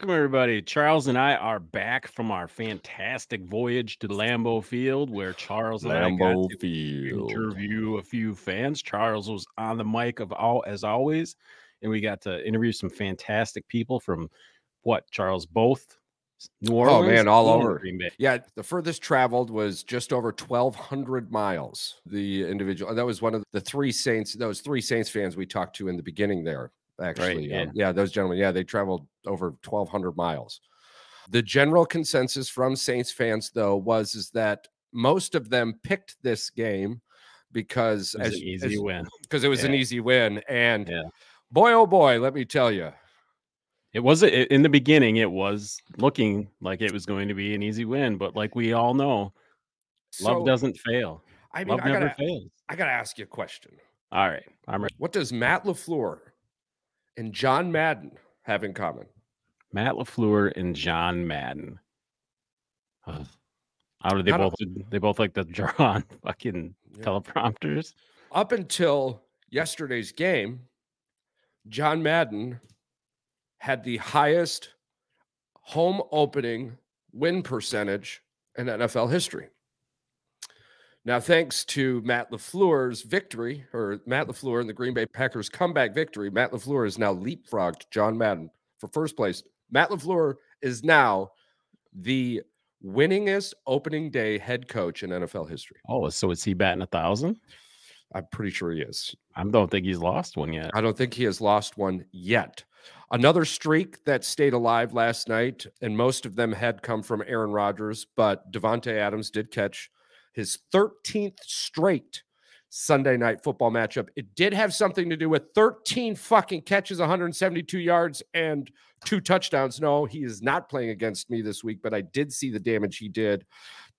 Welcome, everybody. Charles and I are back from our fantastic voyage to Lambeau Field, where Charles and I got to Field. interview a few fans. Charles was on the mic of all as always, and we got to interview some fantastic people from what Charles both New oh, Orleans. Oh, man, all over. Yeah, the furthest traveled was just over 1,200 miles. The individual that was one of the three Saints, those three Saints fans we talked to in the beginning there. Actually, yeah. Um, yeah, those gentlemen, yeah, they traveled over 1,200 miles. The general consensus from Saints fans, though, was is that most of them picked this game because It was as an easy as- win. because it was an easy win, and Yeah. boy, oh boy, let me tell you, It was in the beginning. It was looking like it was going to be an easy win, but like we all know, love doesn't fail. I mean, love I never gotta, fails. I gotta ask you a question. All right, I'm ready. What does Matt LaFleur and John Madden have in common? Matt Lafleur and John Madden. Ugh. How do they both? They both like to draw on fucking Yeah. teleprompters. Up until yesterday's game, John Madden had the highest home opening win percentage in NFL history. Now, thanks to Matt LaFleur's victory, or Matt LaFleur and the Green Bay Packers comeback victory, Matt LaFleur has now leapfrogged John Madden for first place. Matt LaFleur is now the winningest opening day head coach in NFL history. Oh, so is he batting a thousand? I'm pretty sure he is. I don't think he's lost one yet. I don't think he has lost one yet. Another streak that stayed alive last night, and most of them had come from Aaron Rodgers, but Davante Adams did catch his 13th straight Sunday night football matchup. It did have something to do with 13 fucking catches, 172 yards, and two touchdowns. No, he is not playing against me this week, but I did see the damage he did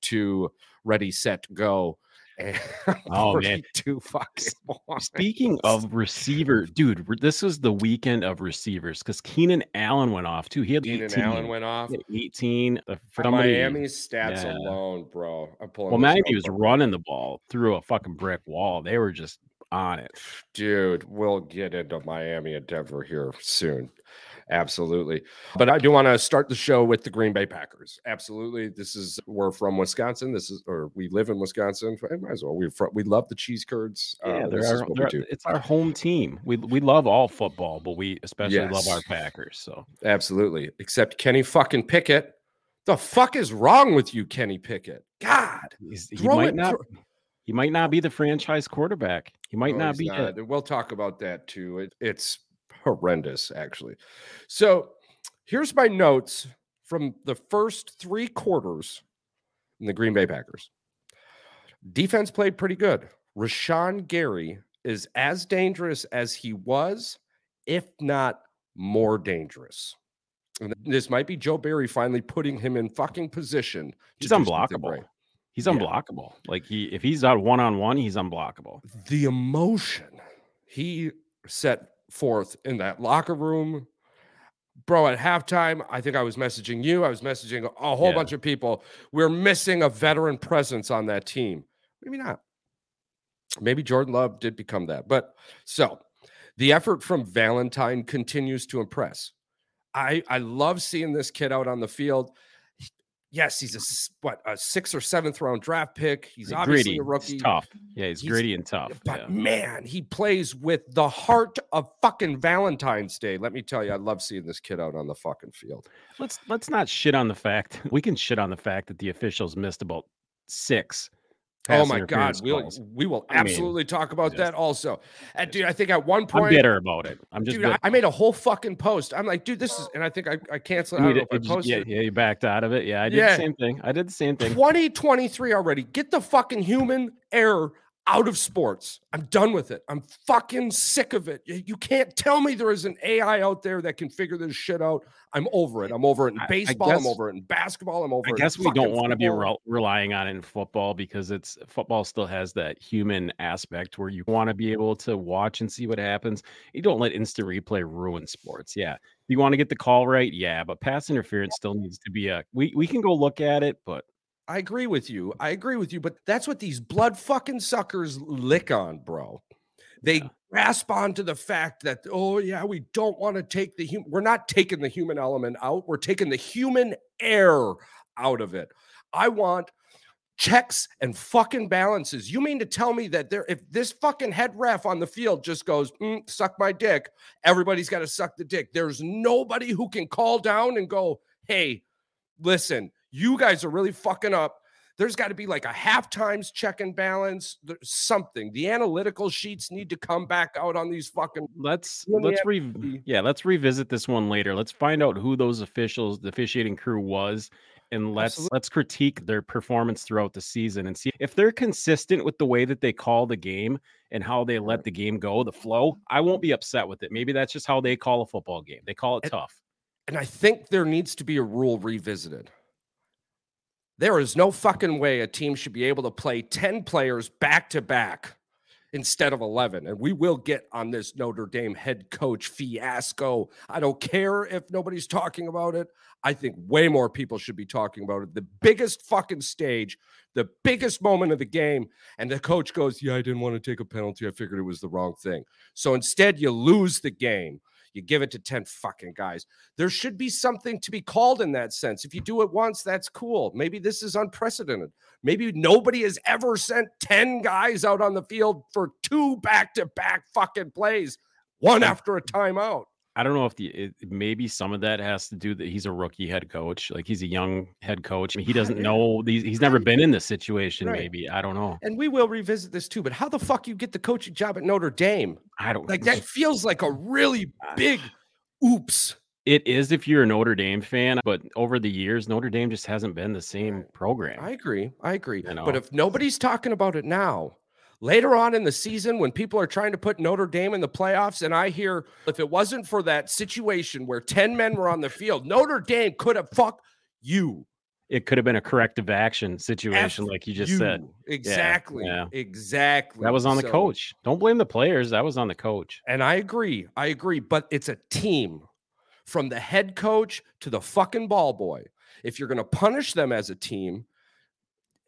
to Ready, Set, Go. And Oh, man. two fucking points. Speaking of receiver, dude, this was the weekend of receivers because Keenan Allen went off too. He had Keenan 18. Allen went off. 18. The, for somebody- Miami's stats yeah. alone, bro. I'm pulling. Well, Miami was running the ball through a fucking brick wall. They were just on it. dude. We'll get into Miami and Denver here soon. Absolutely, but I do want to start the show with the Green Bay Packers. Absolutely, this is we're from Wisconsin. This is or we live in Wisconsin. I might as well. We we love the cheese curds. Yeah, Uh, they're our, they're- we do. it's our home team. We we love all football, but we especially love our Packers. So Absolutely, except Kenny fucking Pickett. The fuck is wrong with you, Kenny Pickett? God, he's, he might it, not. throw- He might not be the franchise quarterback. He might No, not be. not. We'll talk about that too. It, it's horrendous, actually. So here's my notes from the first three quarters in the Green Bay Packers. Defense played pretty good. Rashan Gary is as dangerous as he was, if not more dangerous. And this might be Joe Barry finally putting him in fucking position. He's unblockable. great. He's Yeah. unblockable. Like he, if he's out one on one, he's unblockable. the emotion he set forth in that locker room. Bro, at halftime, I think I was messaging you. I was messaging a whole Yeah. bunch of people. We're missing a veteran presence on that team. Maybe not. Maybe Jordan Love did become that. But so the effort from Valentine continues to impress. I I love seeing this kid out on the field. Yes, he's a what a sixth or seventh round draft pick. He's He's obviously gritty. a rookie. He's tough. Yeah, he's, He's- gritty and tough. But yeah. man, he plays with the heart of fucking Valentine's Day. Let me tell you, I love seeing this kid out on the fucking field. Let's let's not shit on the fact. We can shit on the fact that the officials missed about six. Oh my god, we'll, calls. we will I mean, absolutely talk about just- that also. And dude, I think at one point I'm bitter about it. I'm just dude, I, made a whole fucking post. I'm like, dude, this is, and I think I, I canceled. I You don't know did- I just- yeah, yeah, you backed out of it. Yeah, I did Yeah. the same thing. I did the same thing. 2023 already. Get the fucking human error out of sports. I'm done with it. I'm fucking sick of it. You can't tell me there is an AI out there that can figure this shit out. I'm over it. I'm over it in I- I baseball. I'm over it in basketball. I'm over I guess we don't want to be rel- relying on it in football because it's football still has that human aspect where you want to be able to watch and see what happens. You don't let instant replay ruin sports. Yeah. You want to get the call right? Yeah, but pass interference still needs to be a we we can go look at it, but I agree with you. I agree with you, but that's what these blood fucking suckers lick on, bro. They Yeah. grasp onto the fact that oh yeah, we don't want to take the human. We're not taking the human element out. We're taking the human air out of it. I want checks and fucking balances. You mean to tell me that there, if this fucking head ref on the field just goes, mm, suck my dick, everybody's got to suck the dick. There's nobody who can call down and go, hey, listen, you guys are really fucking up. There's got to be like a half times check and balance, There's something. The analytical sheets need to come back out on these fucking. Let's let's re yeah, let's revisit this one later. Let's find out who those officials, the officiating crew was, and let's Absolutely. let's critique their performance throughout the season and see if they're consistent with the way that they call the game and how they let the game go, the flow. I won't be upset with it. Maybe that's just how they call a football game. They call it and, tough. And I think there needs to be a rule revisited. There is no fucking way a team should be able to play 10 players back to back instead of 11. And we will get on this Notre Dame head coach fiasco. I don't care if nobody's talking about it. I think way more people should be talking about it. The biggest fucking stage, the biggest moment of the game. And the coach goes, Yeah, I didn't want to take a penalty. I figured it was the wrong thing. So instead, you lose the game. You give it to 10 fucking guys. There should be something to be called in that sense. If you do it once, that's cool. Maybe this is unprecedented. Maybe nobody has ever sent 10 guys out on the field for two back to back fucking plays, one after a timeout. I don't know if the it, maybe some of that has to do that he's a rookie head coach, like he's a young head coach. I mean, he doesn't know these. He's never been in this situation. Right. Maybe I don't know. And we will revisit this too. But how the fuck you get the coaching job at Notre Dame? I don't like that. Feels like a really big oops. It is if you're a Notre Dame fan, but over the years, Notre Dame just hasn't been the same program. I agree. I agree. You know? But if nobody's talking about it now, later on in the season when people are trying to put Notre Dame in the playoffs, and I hear if it wasn't for that situation where 10 men were on the field, Notre Dame could have fucked you. It could have been a corrective action situation, F like you just you. said. Exactly. Yeah, yeah. Exactly. That was on the so, coach. Don't blame the players. That was on the coach. And I agree. I agree. But it's a team from the head coach to the fucking ball boy. If you're going to punish them as a team,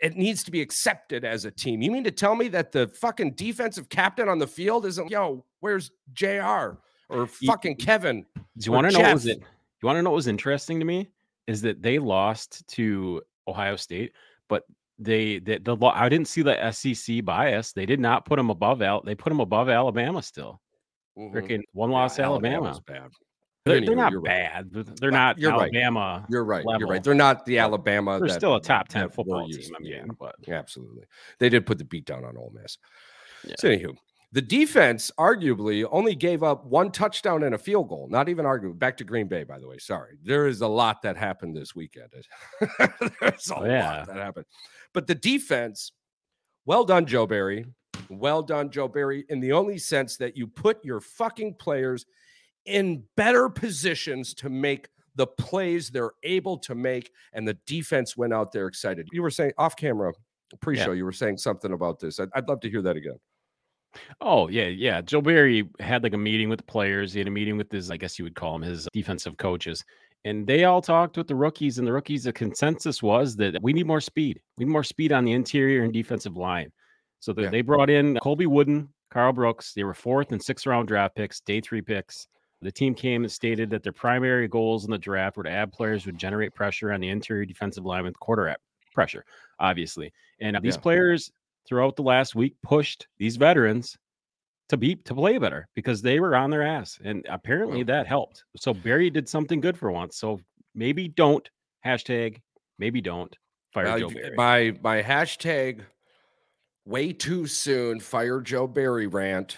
it needs to be accepted as a team. You mean to tell me that the fucking defensive captain on the field isn't, yo, where's JR or fucking Kevin? Do you want to know what was it? You want to know what was interesting to me? Is that they lost to Ohio State, but they the, the I didn't see the SEC bias. They did not put them above Al. They put them above Alabama still. Mm-hmm. Freaking one loss yeah, Alabama. bad. They're, they're not bad. They're not you're Alabama. Right. You're right. Level. You're right. They're not the Alabama. They're still a top ten football team. I mean, yeah, but absolutely, they did put the beat down on Ole Miss. Yeah. So anywho, the defense arguably only gave up one touchdown and a field goal. Not even arguably. Back to Green Bay, by the way. Sorry, there is a lot that happened this weekend. There's a oh, yeah. lot that happened, but the defense. Well done, Joe Barry. Well done, Joe Barry. In the only sense that you put your fucking players in better positions to make the plays they're able to make, and the defense went out there excited. You were saying off camera, pre-show, yeah. you were saying something about this. I'd, I'd love to hear that again. Oh yeah, yeah. Joe Barry had like a meeting with the players. He had a meeting with his, I guess you would call him, his defensive coaches, and they all talked with the rookies. And the rookies, the consensus was that we need more speed. We need more speed on the interior and defensive line. So the, yeah. they brought in Colby Wooden, Karl Brooks. They were fourth and sixth round draft picks, day three picks. The team came and stated that their primary goals in the draft were to add players who would generate pressure on the interior defensive line with quarter pressure, obviously. And uh, these yeah. players throughout the last week pushed these veterans to be to play better because they were on their ass, and apparently that helped. So Barry did something good for once. So maybe don't hashtag maybe don't fire well, Joe Barry. My my hashtag way too soon fire Joe Barry rant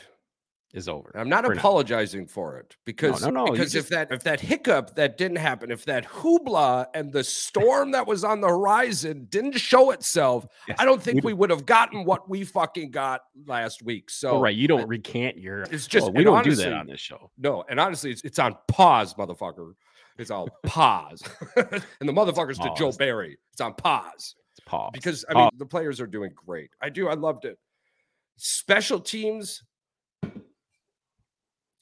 is over. I'm not apologizing now. for it because no, no, no. because if just... that if that hiccup that didn't happen, if that hoopla and the storm that was on the horizon didn't show itself, yes. I don't think we, we would have gotten what we fucking got last week. So oh, right, you don't recant your. It's just well, we don't honestly, do that on this show. No, and honestly, it's, it's on pause, motherfucker. It's on pause, and the motherfuckers to Joe Barry. It's on pause. It's pause because I mean the players are doing great. I do. I loved it. Special teams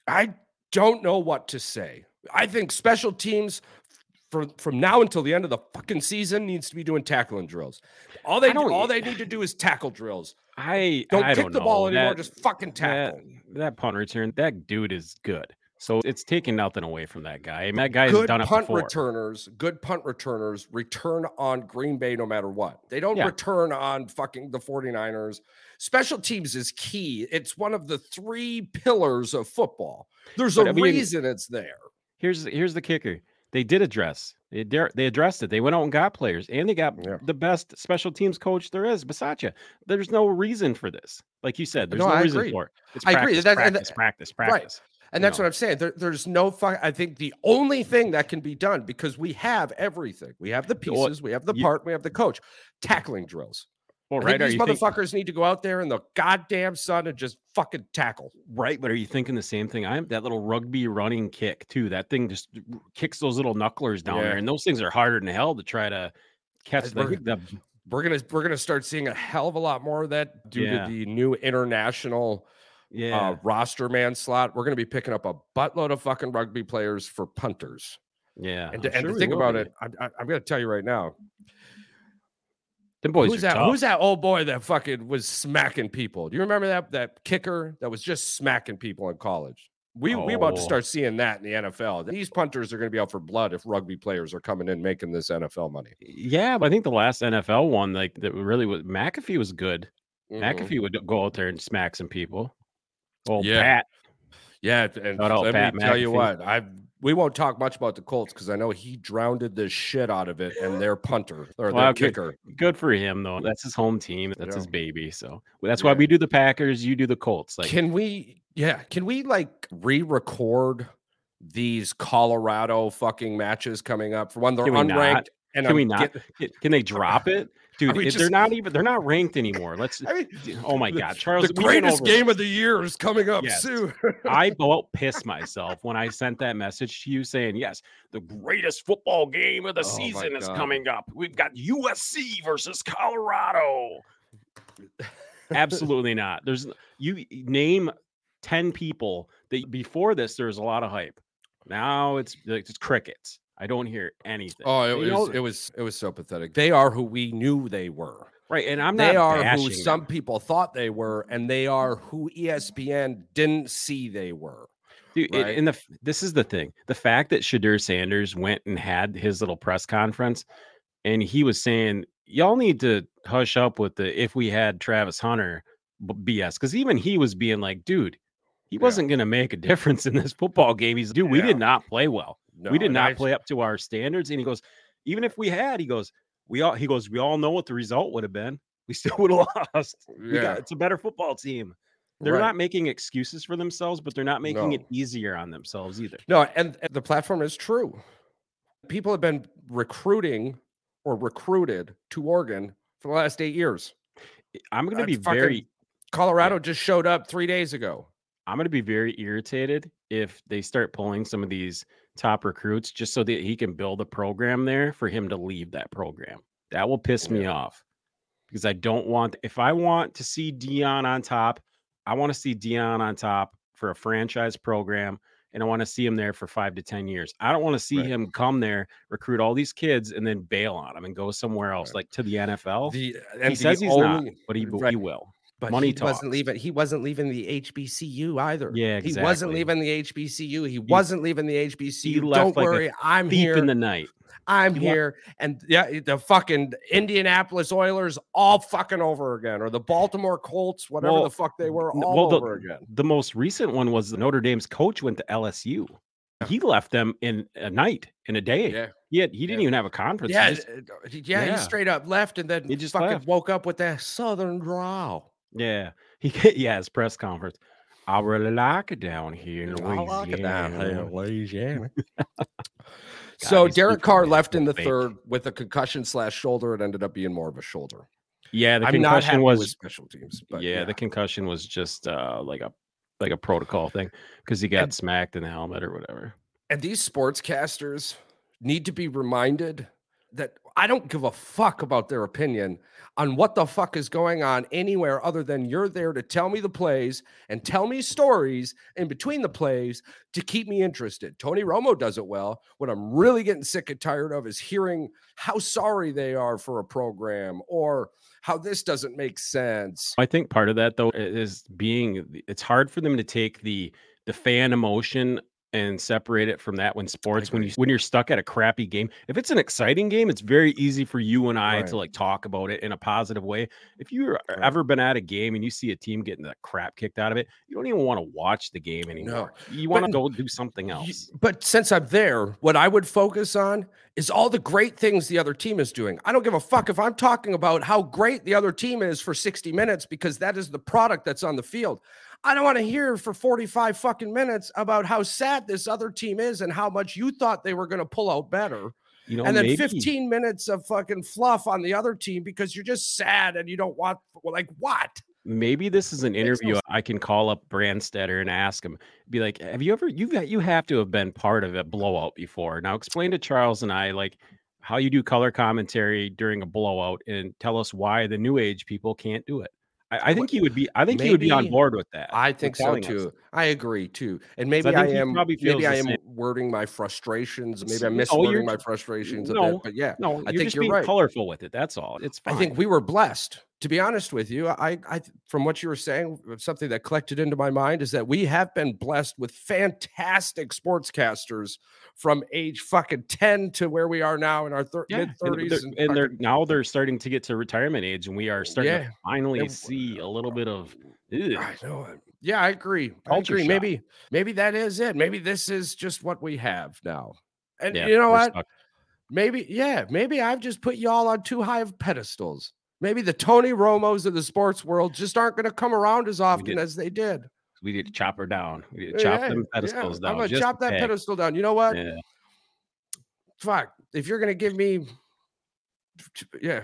I don't know what to say. I think special teams from from now until the end of the fucking season needs to be doing tackling drills. All they do, all they need to do is tackle drills. I don't I kick don't the know. ball anymore. That, just fucking tackle. that punt return, that dude is good. So it's taking nothing away from that guy. I mean, that guy has good done it punt before. returners, good punt returners return on Green Bay no matter what. They don't Yeah. return on fucking the 49ers. Special teams is key. It's one of the three pillars of football. There's But, a I mean- reason it's there. Here's here's the kicker. They did address. They they addressed it. They went out and got players, and they got Yeah. the best special teams coach there is, Bisaccia. There's no reason for this. Like you said, there's No, no, reason for it. It's I agree. practice, That- and practice, practice, Right. And that's know. what I'm saying. There, there's no fuck. I think the only thing that can be done because we have everything. We have the pieces. We have the part. We have the coach. Tackling drills. Well, right? these motherfuckers need to go out there in the goddamn sun and just fucking tackle. right? But are you thinking the same thing? I'm that little rugby running kick too. That thing just kicks those little knucklers down Yeah. there, and those things are harder than hell to try to catch. I think the We're gonna we're gonna start seeing a hell of a lot more of that due Yeah. to the new international yeah, uh, roster man slot. We're gonna be picking up a buttload of fucking rugby players for punters. yeah. And, to, and to think about be. it, I'm, I'm gonna tell you right now. them boys who's that? tough. Who's that old boy that fucking was smacking people? Do you remember that that kicker that was just smacking people in college? We we about to Oh. start seeing that in the NFL. These punters are going to be out for blood if rugby players are coming in making this NFL money. Yeah, but I think the last NFL one, like that, really was McAfee was good. Mhm. McAfee would go out there and smack some people. Oh, Yeah. Pat. Yeah, and Shout out let Pat me tell you what, I we won't talk much about the Colts because I know he drowned the shit out of it and their punter or their Well, okay. kicker. Good for him though. That's his home team. That's his baby. So that's why Yeah. we do the Packers. You do the Colts. Like can we? Yeah, can we like re-record these Colorado fucking matches coming up? For one, they're we not? unranked. And can I'm we not? get- Can they drop it, dude? we if just- they're not even. They're not ranked anymore. Let's. I mean, Oh my God, Charles! the greatest game of the year is coming up Yes. soon. I about pissed myself when I sent that message to you saying, "Yes, the greatest football game of the Oh season is coming up. We've got USC versus Colorado." Absolutely not. There's you name ten people that before this there was a lot of hype. Now it's like it's crickets. I don't hear anything. Oh, it You know- was it was it was so pathetic. They are who we knew they were. right, and I'm not. They are who them. some people thought they were, and they are who ESPN didn't see they were. Dude, and- right? and the this is the thing: the fact that Shedeur Sanders went and had his little press conference, and he was saying, "Y'all need to hush up with the if we had Travis Hunter BS," because even he was being like, "Dude, he Yeah. wasn't going to make a difference in this football game." He's, "Dude, we did not play well. No, we did not I- play up to our standards." And he goes, "Even if we had," he goes, "We all," he goes, "We all know what the result would have been. We still would have lost. Yeah, got, it's a better football team." They're right. not making excuses for themselves, but they're not making it easier on themselves either. No, and, and the platform is true. People have been recruiting or recruited to Oregon for the last eight years. I'm going to be very Colorado just showed up three days ago. I'm going to be very irritated if they start pulling some of these top recruits just so that he can build a program there for him to leave that program. That will piss me off because I don't want if I want to see Deion on top, I want to see Deion on top for a franchise program and I want to see him there for 5 to 10 years. I don't want to see Right. him come there, recruit all these kids and then bail on them and go somewhere else Right. like to the NFL. The he says the he's not, but he, right, he will. But money he talks. wasn't leaving. He wasn't leaving the HBCU either. Yeah, exactly. he wasn't leaving the HBCU. He wasn't leaving the HBCU. Don't like worry, I'm Deep here. in the night. I'm he here. And yeah, the fucking Indianapolis Oilers all fucking over again, or the Baltimore Colts, whatever Well, the fuck they were, all well, the- over again. The most recent one was the Notre Dame's coach went to LSU. He left them in a night, in a day. Yeah. He had, he didn't Yeah. even have a conference. He Yeah, just- uh, yeah, Yeah. he straight up left and then He just fucking left. woke up with that southern drawl. Yeah. He yeah, his press conference. I really like it down here in I like it down here, Louisiana. Louisiana. so Derek Carr left in the fake. third with a concussion slash shoulder. It ended up being more of a shoulder. Yeah, the I'm not concussion with was special teams, but yeah, the concussion was just uh like a like a protocol thing because he got And- smacked in the helmet or whatever. and these sportscasters need to be reminded that I don't give a fuck about their opinion on what the fuck is going on anywhere other than you're there to tell me the plays and tell me stories in between the plays to keep me interested. Tony Romo does it well. What I'm really getting sick and tired of is hearing how sorry they are for a program or how this doesn't make sense. I think part of that though is being it's hard for them to take the the fan emotion and separate it from that when sports when you when you're stuck at a crappy game if it's an exciting game it's very easy for you and i right. to like talk about it in a positive way if you've right. ever been at a game and you see a team getting the crap kicked out of it you don't even want to watch the game anymore no. you want to go do something else but since i'm there what i would focus on is all the great things the other team is doing i don't give a fuck if i'm talking about how great the other team is for 60 minutes because that is the product that's on the field I don't want to hear for 45 fucking minutes about how sad this other team is and how much you thought they were going to pull out better. You know, and then maybe. 15 minutes of fucking fluff on the other team because you're just sad and you don't want like what? Maybe this is an interview. I can call up Brandstatter and ask him, be like, "Have you ever you got you have to have been part of a blowout before?" Now explain to Charles and I like how you do color commentary during a blowout and tell us why the new age people can't do it. I, I think he would be. I think maybe, he would be on board with that. I think so too. Us. I agree too. And maybe I, I am. Maybe I am same. wording my frustrations. Maybe I'm miswording oh, my frustrations no, a bit. But yeah, no, I think you're right. Colorful with it. That's all. It's. Fine. I think we were blessed. To be honest with you, I, I, from what you were saying, uh, something that collected into my mind is that we have been blessed with fantastic sportscasters from age fucking 10 to where we are now in our thir- yeah, mid 30s. And, and, they're now they're starting to get to retirement age, and we are starting yeah. to finally and, see a little bit of. Ugh. I know it. Yeah, I agree. I agree. Shock. Maybe, maybe that is it. Maybe this is just what we have now. And yeah, you know what? Stuck. Maybe, yeah, maybe I've just put y'all on too high of pedestals. Maybe the Tony Romos of the sports world just aren't going to come around as often as they did. We need to chop her down. We need to chop yeah, them pedestals yeah. down. I'm gonna chop that pedestal down. You know what? Yeah. Fuck. If you're gonna give me, yeah,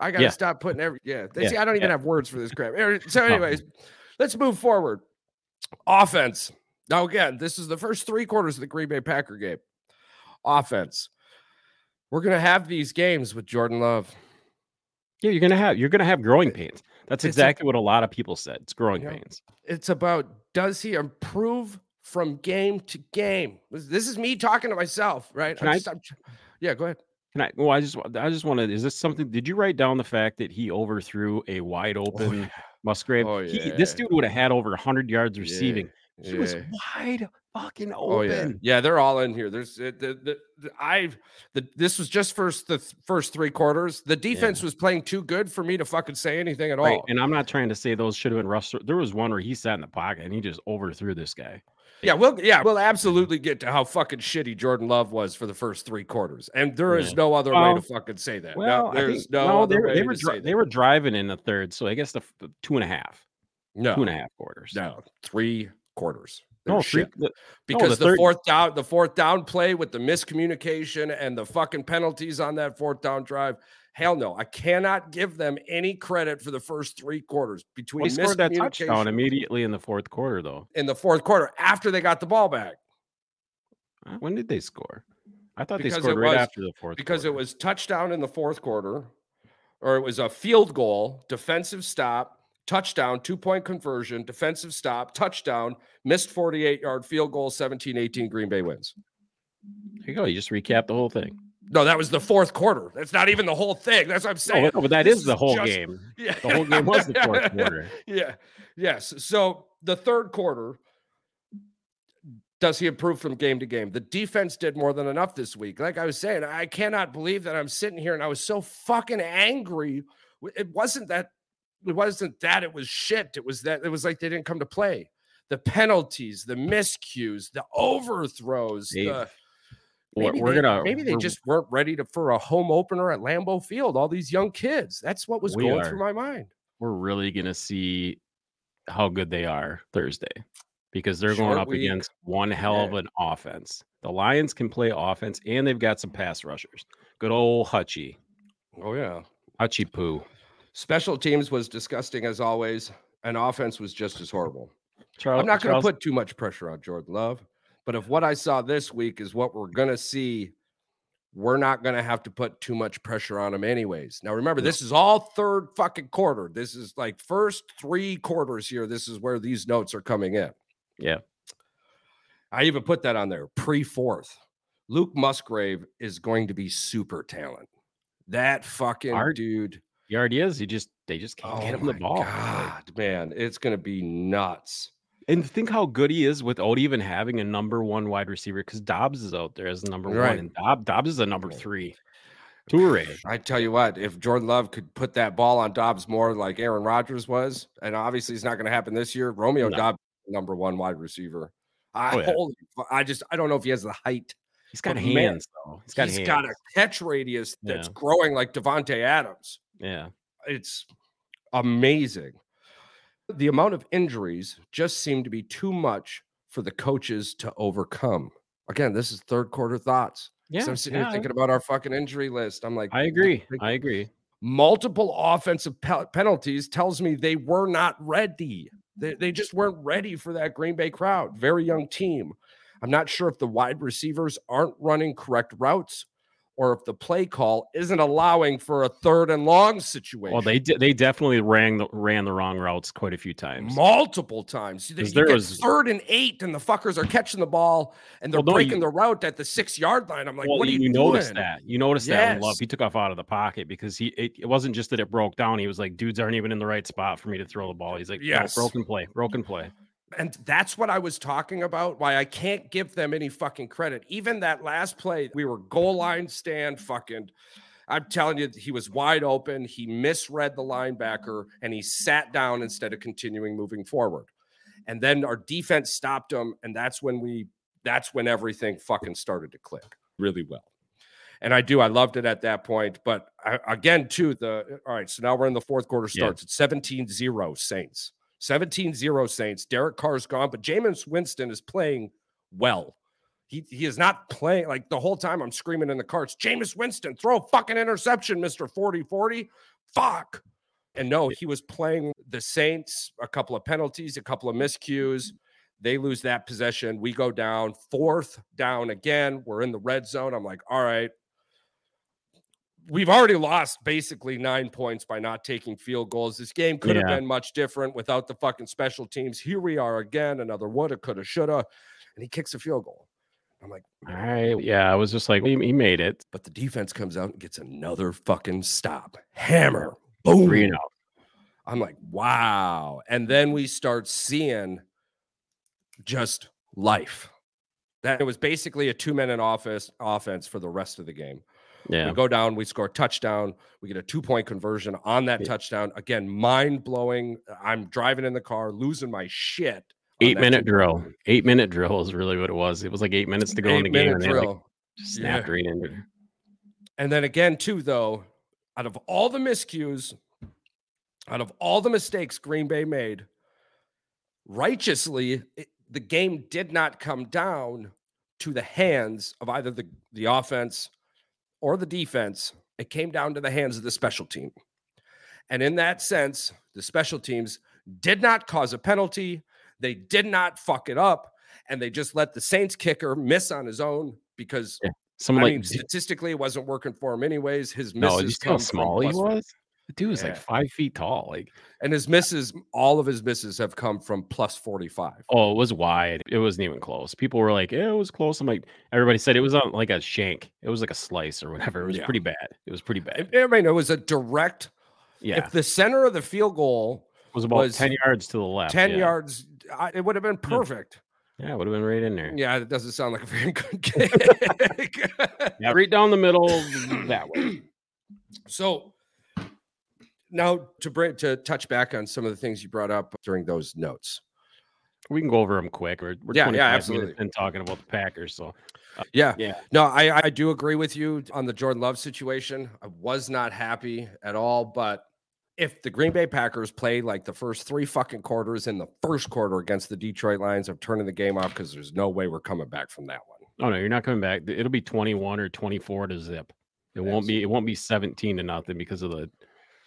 I gotta yeah. stop putting every. Yeah, see. I don't even have words for this crap. So, oh. anyways, let's move forward. Offense. Now, again, this is the first three quarters of the Green Bay Packer game. Offense. We're gonna have these games with Jordan Love. Yeah, you're gonna have you're gonna have growing pains. That's exactly a, what a lot of people said. It's growing know, pains. It's about does he improve from game to game? This is me talking to myself, right? Can I, just, yeah, go ahead. Can I? Well, I just I just want to. Is this something? Did you write down the fact that he overthrew a wide oh, open oh, yeah. Musgrave? Oh, yeah. he, this dude would have had over 100 yards receiving. Yeah. Was wide fucking open. Oh yeah, yeah, they're all in here. There's eh, the, the, the I've the this was just first the first three quarters. The defense yeah. was playing too good for me to fucking say anything at right. all. And I'm not trying to say those should have been rough. There was one where he sat in the pocket and he just overthrew this guy. Yeah, we'll yeah, we'll absolutely get to how fucking shitty Jordan Love was for the first three quarters, and there is yeah. no other way to fucking say that. Well, no, there's think, no, no they, they were dri- they were driving in the third, so I guess the, the two and a half, no, two and a half quarters, no, three quarters. Shit. The, because the, the fourth down, the fourth down play with the miscommunication and the fucking penalties on that fourth down drive. Hell no, I cannot give them any credit for the first three quarters between we scored that touchdown immediately in the fourth quarter, though. In the fourth quarter, after they got the ball back. When did they score? I thought because they scored right was, after the fourth. Because quarter. it was touchdown in the fourth quarter, or it was a field goal, defensive stop, touchdown, two point conversion, defensive stop, touchdown, missed 48 yard field goal, 17 18. Green Bay wins. There you go. You just recap the whole thing. No, that was the fourth quarter. That's not even the whole thing. That's what I'm oh, saying. Oh, but that is the whole just, game. Yeah. The whole game was the fourth quarter. yeah. Yes. So the third quarter, does he improve from game to game? The defense did more than enough this week. Like I was saying, I cannot believe that I'm sitting here and I was so fucking angry. It wasn't that it wasn't that it was shit. It was that it was like they didn't come to play. The penalties, the miscues, the overthrows, Dave, the maybe we're they, gonna maybe they just weren't ready to for a home opener at Lambeau Field. All these young kids. That's what was going are, through my mind. We're really gonna see how good they are Thursday because they're Short going up week. against one hell of an offense. The Lions can play offense and they've got some pass rushers. Good old Hutchie. Oh yeah. Hutchie Poo. Special teams was disgusting as always, and offense was just as horrible. Charles, I'm not going to put too much pressure on Jordan Love, but if what I saw this week is what we're going to see we're not going to have to put too much pressure on him, anyways. Now remember, this is all third fucking quarter. This is like first three quarters here. This is where these notes are coming in. Yeah. I even put that on there pre fourth. Luke Musgrave is going to be super talent. That fucking Art- dude. He already is. He just they just can't get oh him the ball. Like, God, man, it's going to be nuts. and think how good he is without even having a number one wide receiver because Dobbs is out there as number Right. one, and Dob, Dobbs is a number three. Toure. I tell you what, if Jordan Love could put that ball on Dobbs more like Aaron Rodgers was, and obviously it's not going to happen this year, Romeo No. Dobbs, number one wide receiver. I, Oh, yeah. holy, I just, I don't know if he has the height. He's got But man, hands though. He's got He's hands. got a catch radius that's Yeah. growing like Davante Adams. Yeah. It's amazing. The amount of injuries just seemed to be too much for the coaches to overcome. Again, this is third quarter thoughts. Yeah. so I'm sitting yeah, here thinking about our fucking injury list. I'm like, I agree. I agree. multiple offensive pe- penalties tells me they were not ready. They, they just weren't ready for that Green Bay crowd. Very young team. I'm not sure if the wide receivers aren't running correct routes or if the play call isn't allowing for a third and long situation. Well, they de- they definitely ran the ran the wrong routes quite a few times. multiple times. You there was- third and eight, and the fuckers are catching the ball and they're Well, no, breaking you- the route at the six yard line. I'm like, well, what are you, you noticed that. You noticed that when Love he took off out of the pocket because he it, it wasn't just that it broke down. He was like, dudes aren't even in the right spot for me to throw the ball. He's like, Yes. no, broken play, broken play. And that's what I was talking about. Why I can't give them any fucking credit. Even that last play, we were goal line stand fucking. I'm telling you, he was wide open. He misread the linebacker and he sat down instead of continuing moving forward. And then our defense stopped him. And that's when we, that's when everything fucking started to click really well. And I do, I loved it at that point. But I, again, too, the, all right, so now we're in the fourth quarter Yeah. starts. It's 17 0 Saints. 17 0 Saints. Derek Carr's gone, but Jameis Winston is playing well. He, he is not playing like the whole time I'm screaming in the carts, Jameis Winston, throw a fucking interception, Mr. 40 40. Fuck. And no, he was playing the Saints, a couple of penalties, a couple of miscues. They lose that possession. We go down, fourth down again. We're in the red zone. I'm like, all right. We've already lost basically nine points by not taking field goals. This game could have Yeah. been much different without the fucking special teams. Here we are again, another woulda, coulda, shoulda, and he kicks a field goal. I'm like, All right. Yeah, I was just like, he, he made it. but the defense comes out and gets another fucking stop. Hammer. Boom. Three and out. I'm like, wow. And then we start seeing just life. That it was basically a two minute office offense for the rest of the game. Yeah. We go down, we score a touchdown, we get a two point conversion on that Yeah. touchdown. Again, mind blowing. I'm driving in the car, losing my shit. Eight minute drill. Eight minute drill is really what it was. It was like eight minutes to go in the Eight game. And they like, drill. snapped Yeah. right into it. And then again, too, though, out of all the miscues, out of all the mistakes Green Bay made, righteously, it, the game did not come down to the hands of either the, the offense or the defense. It came down to the hands of the special team. And in that sense, the special teams did not cause a penalty. They did not fuck it up. And they just let the Saints kicker miss on his own because Someone I like mean, statistically, it wasn't working for him anyways. His no, misses you see how small he was? The dude was like five feet tall. Like, and his misses, all of his misses have come from plus forty-five. oh, it was wide. It wasn't even close. People were like, yeah, it was close. I'm like, everybody said it was on like a shank. It was like a slice or whatever. It was Yeah. pretty bad. It was pretty bad. I I mean, it was a direct. Yeah. If the center of the field goal was about was 10 yards to the left. ten yeah. yards, I, it would have been hmm. perfect. Yeah, it would have been right in there. Yeah, it doesn't sound like a very good kick. Yeah, right down the middle that way. So now to bring to touch back on some of the things you brought up during those notes. We can go over them quick. We're, we're Yeah, yeah, 25 minutes absolutely. in talking about the Packers. So, uh, Yeah, yeah. No, I, I do agree with you on the Jordan Love situation. I was not happy at all, but if the Green Bay Packers play like the first three fucking quarters in the first quarter against the Detroit Lions, I'm turning the game off because there's no way we're coming back from that one. Oh, no, you're not coming back. It'll be 21 or 24 to zip. It won't be, it won't be 17 to nothing because of the,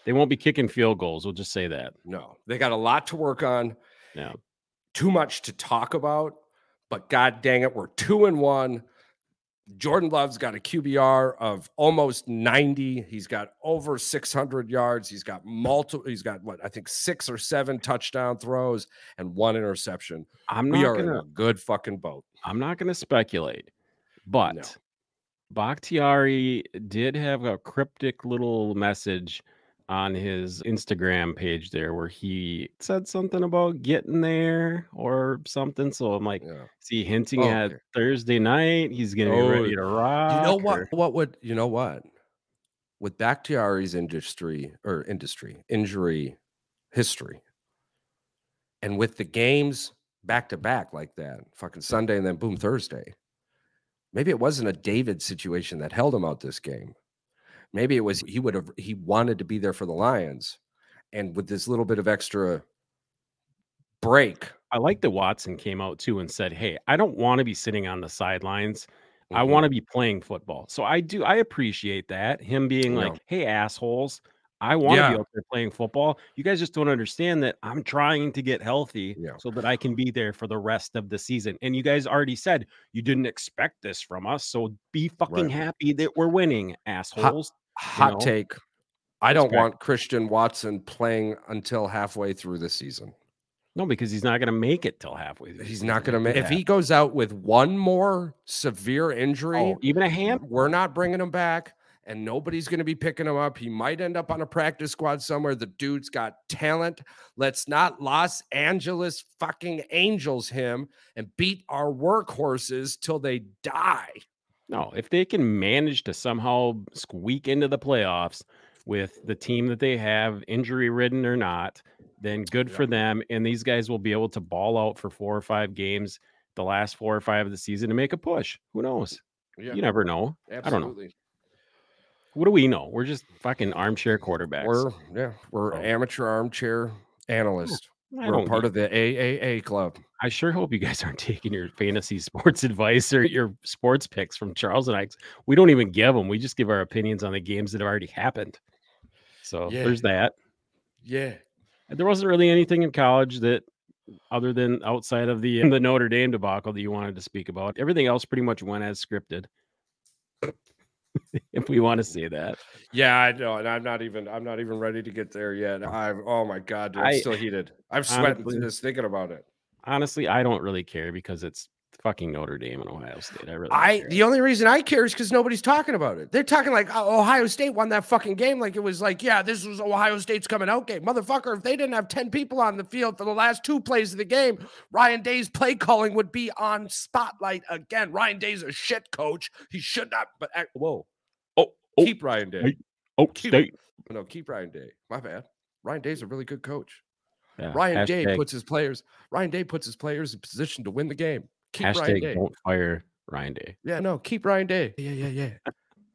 they won't be kicking field goals. We'll just say that. No, they got a lot to work on. Yeah. Too much to talk about, but god dang it, we're two and one. Jordan Love's got a QBR of almost 90. He's got over 600 yards. He's got multiple, he's got what I think six or seven touchdown throws and one interception. I'm we not are in gonna a good fucking boat. I'm not gonna speculate, but Bakhtiari did have a cryptic little message on his Instagram page there where he said something about getting there or something. So I'm like, Yeah. is he hinting Oh, at okay. Thursday night? He's gonna be Oh, ready to rock. You know what? or- What would you know what? With Bakhtiari's industry or industry injury history, and with the games back to back like that, fucking Sunday and then boom Thursday. Maybe it wasn't a David situation that held him out this game. Maybe it was he would have he wanted to be there for the Lions, and with this little bit of extra break, I like that Watson came out too and said, Hey, I don't want to be sitting on the sidelines. I Mhm. want to be playing football. So I do I appreciate that. Him being Yeah. like, Hey, assholes, I want to be out there playing football. You guys just don't understand that I'm trying to get healthy Yeah. so that I can be there for the rest of the season. And you guys already said you didn't expect this from us. So be fucking Right. happy that we're winning, assholes. Hot know? take. I don't want Christian Watson playing until halfway through the season. No, because he's not gonna make it till halfway. through He's not going to make. If he goes out with one more severe injury, oh, even a hand we're not bringing him back, and nobody's going to be picking him up. He might end up on a practice squad somewhere. The dude's got talent. Let's not Los Angeles fucking Angels him and beat our workhorses till they die. No, if they can manage to somehow squeak into the playoffs with the team that they have, injury ridden or not, then good Yeah. for them. And these guys will be able to ball out for four or five games, the last four or five of the season to make a push. Who knows? Yeah, You never know. I don't know. What do we know? We're just fucking armchair quarterbacks. We're yeah, we're So- amateur armchair analysts. I We're don't part of the AAA club. I sure hope you guys aren't taking your fantasy sports advice or your sports picks from Charles and I. 'cause We don't even give them. We just give our opinions on the games that have already happened. So Yeah. there's that. Yeah. And there wasn't really anything in college that other than outside of the the Notre Dame debacle that you wanted to speak about. Everything else pretty much went as scripted. if we want to see that. Yeah, I know, and I'm not even I'm not even ready to get there yet. I'm oh my god, dude, I'm I- still heated. I'm sweating honestly- just thinking about it. Honestly, I don't really care because it's fucking Notre Dame and Ohio State. I really I the only reason I care is because nobody's talking about it. They're talking like oh, Ohio State won that fucking game, like it was like yeah, this was Ohio State's coming out game, motherfucker. If they didn't have ten people on the field for the last two plays of the game, Ryan Day's play calling would be on spotlight again. Ryan Day's a shit coach. He should not. But ac- whoa, oh, oh, keep Ryan Day. hey. oh, keep- state. No, keep Ryan Day. My bad. Ryan Day's a really good coach. Yeah, Ryan Day puts his players. Ryan Day puts his players in position to win the game. Keep Ryan hashtag Day. don't fire Ryan Day. Yeah, no, keep Ryan Day. Yeah, yeah, yeah,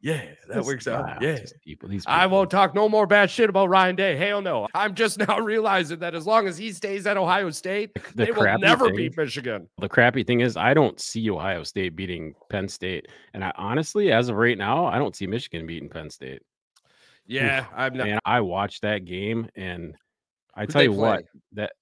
yeah. That Just- works out. ah, Yeah. just people, these I won't talk no more bad shit about Ryan Day. Hell no. I'm just now realizing that as long as he stays at Ohio State, The they will crappy never thing- beat Michigan. The crappy thing is, I don't see Ohio State beating Penn State, and I honestly, as of right now, I don't see Michigan beating Penn State. Yeah, I'm not. And I watched that game, and I Who'd tell they you what, that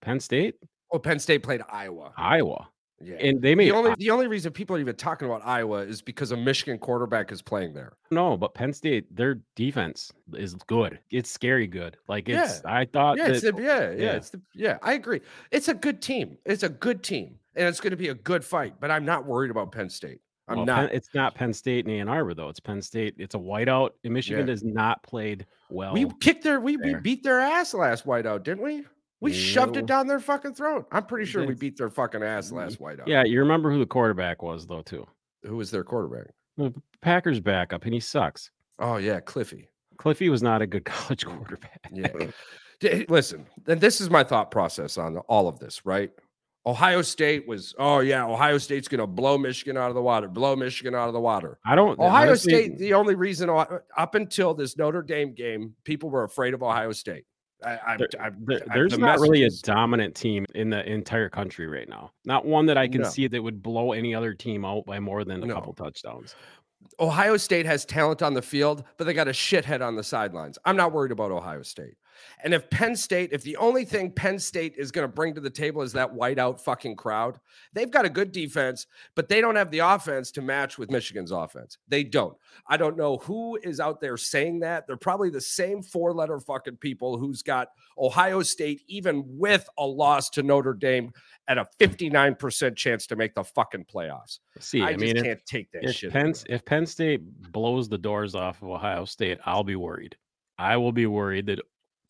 Penn State, Oh, Penn State played Iowa. Iowa, Yeah. and they made the only the only reason people are even talking about Iowa is because a Michigan quarterback is playing there. no, but Penn State, their defense is good. It's scary good. Like Yeah. it's, I thought Yeah, it's the, yeah, yeah, yeah. it's the, yeah. I agree. It's a good team. It's a good team, and it's going to be a good fight. But I'm not worried about Penn State. I'm well, not. Penn- it's not Penn State and Ann Arbor though. It's Penn State. It's a whiteout, and Michigan Yeah. has not played well. we kicked their we, we beat their ass last whiteout, didn't we? We shoved it down their fucking throat. I'm pretty sure we beat their fucking ass mm, last whiteout. yeah, you remember who the quarterback was though too. Who was their quarterback? The Packers backup, and he sucks. Oh yeah, Cliffy. Cliffy was not a good college quarterback. Yeah. Listen, and this is my thought process on all of this, right? Ohio State was, oh yeah, Ohio State's gonna blow Michigan out of the water, blow Michigan out of the water. I don't. Ohio honestly, State, the only reason up until this Notre Dame game, people were afraid of Ohio State. I, I'm, there- I'm, there- there's the not really a dominant team in the entire country right now. Not one that I can No. see that would blow any other team out by more than a No. couple touchdowns. Ohio State has talent on the field, but they got a shithead on the sidelines. I'm not worried about Ohio State. And if Penn State, if the only thing Penn State is going to bring to the table is that whiteout fucking crowd, they've got a good defense, but they don't have the offense to match with Michigan's offense. They don't. I don't know who is out there saying that. They're probably the same four letter fucking people who's got Ohio State, even with a loss to Notre Dame, at a 59% chance to make the fucking playoffs. See, I, I, just mean, if, can't take that if shit. Penn, if Penn State blows the doors off of Ohio State, I'll be worried. I will be worried that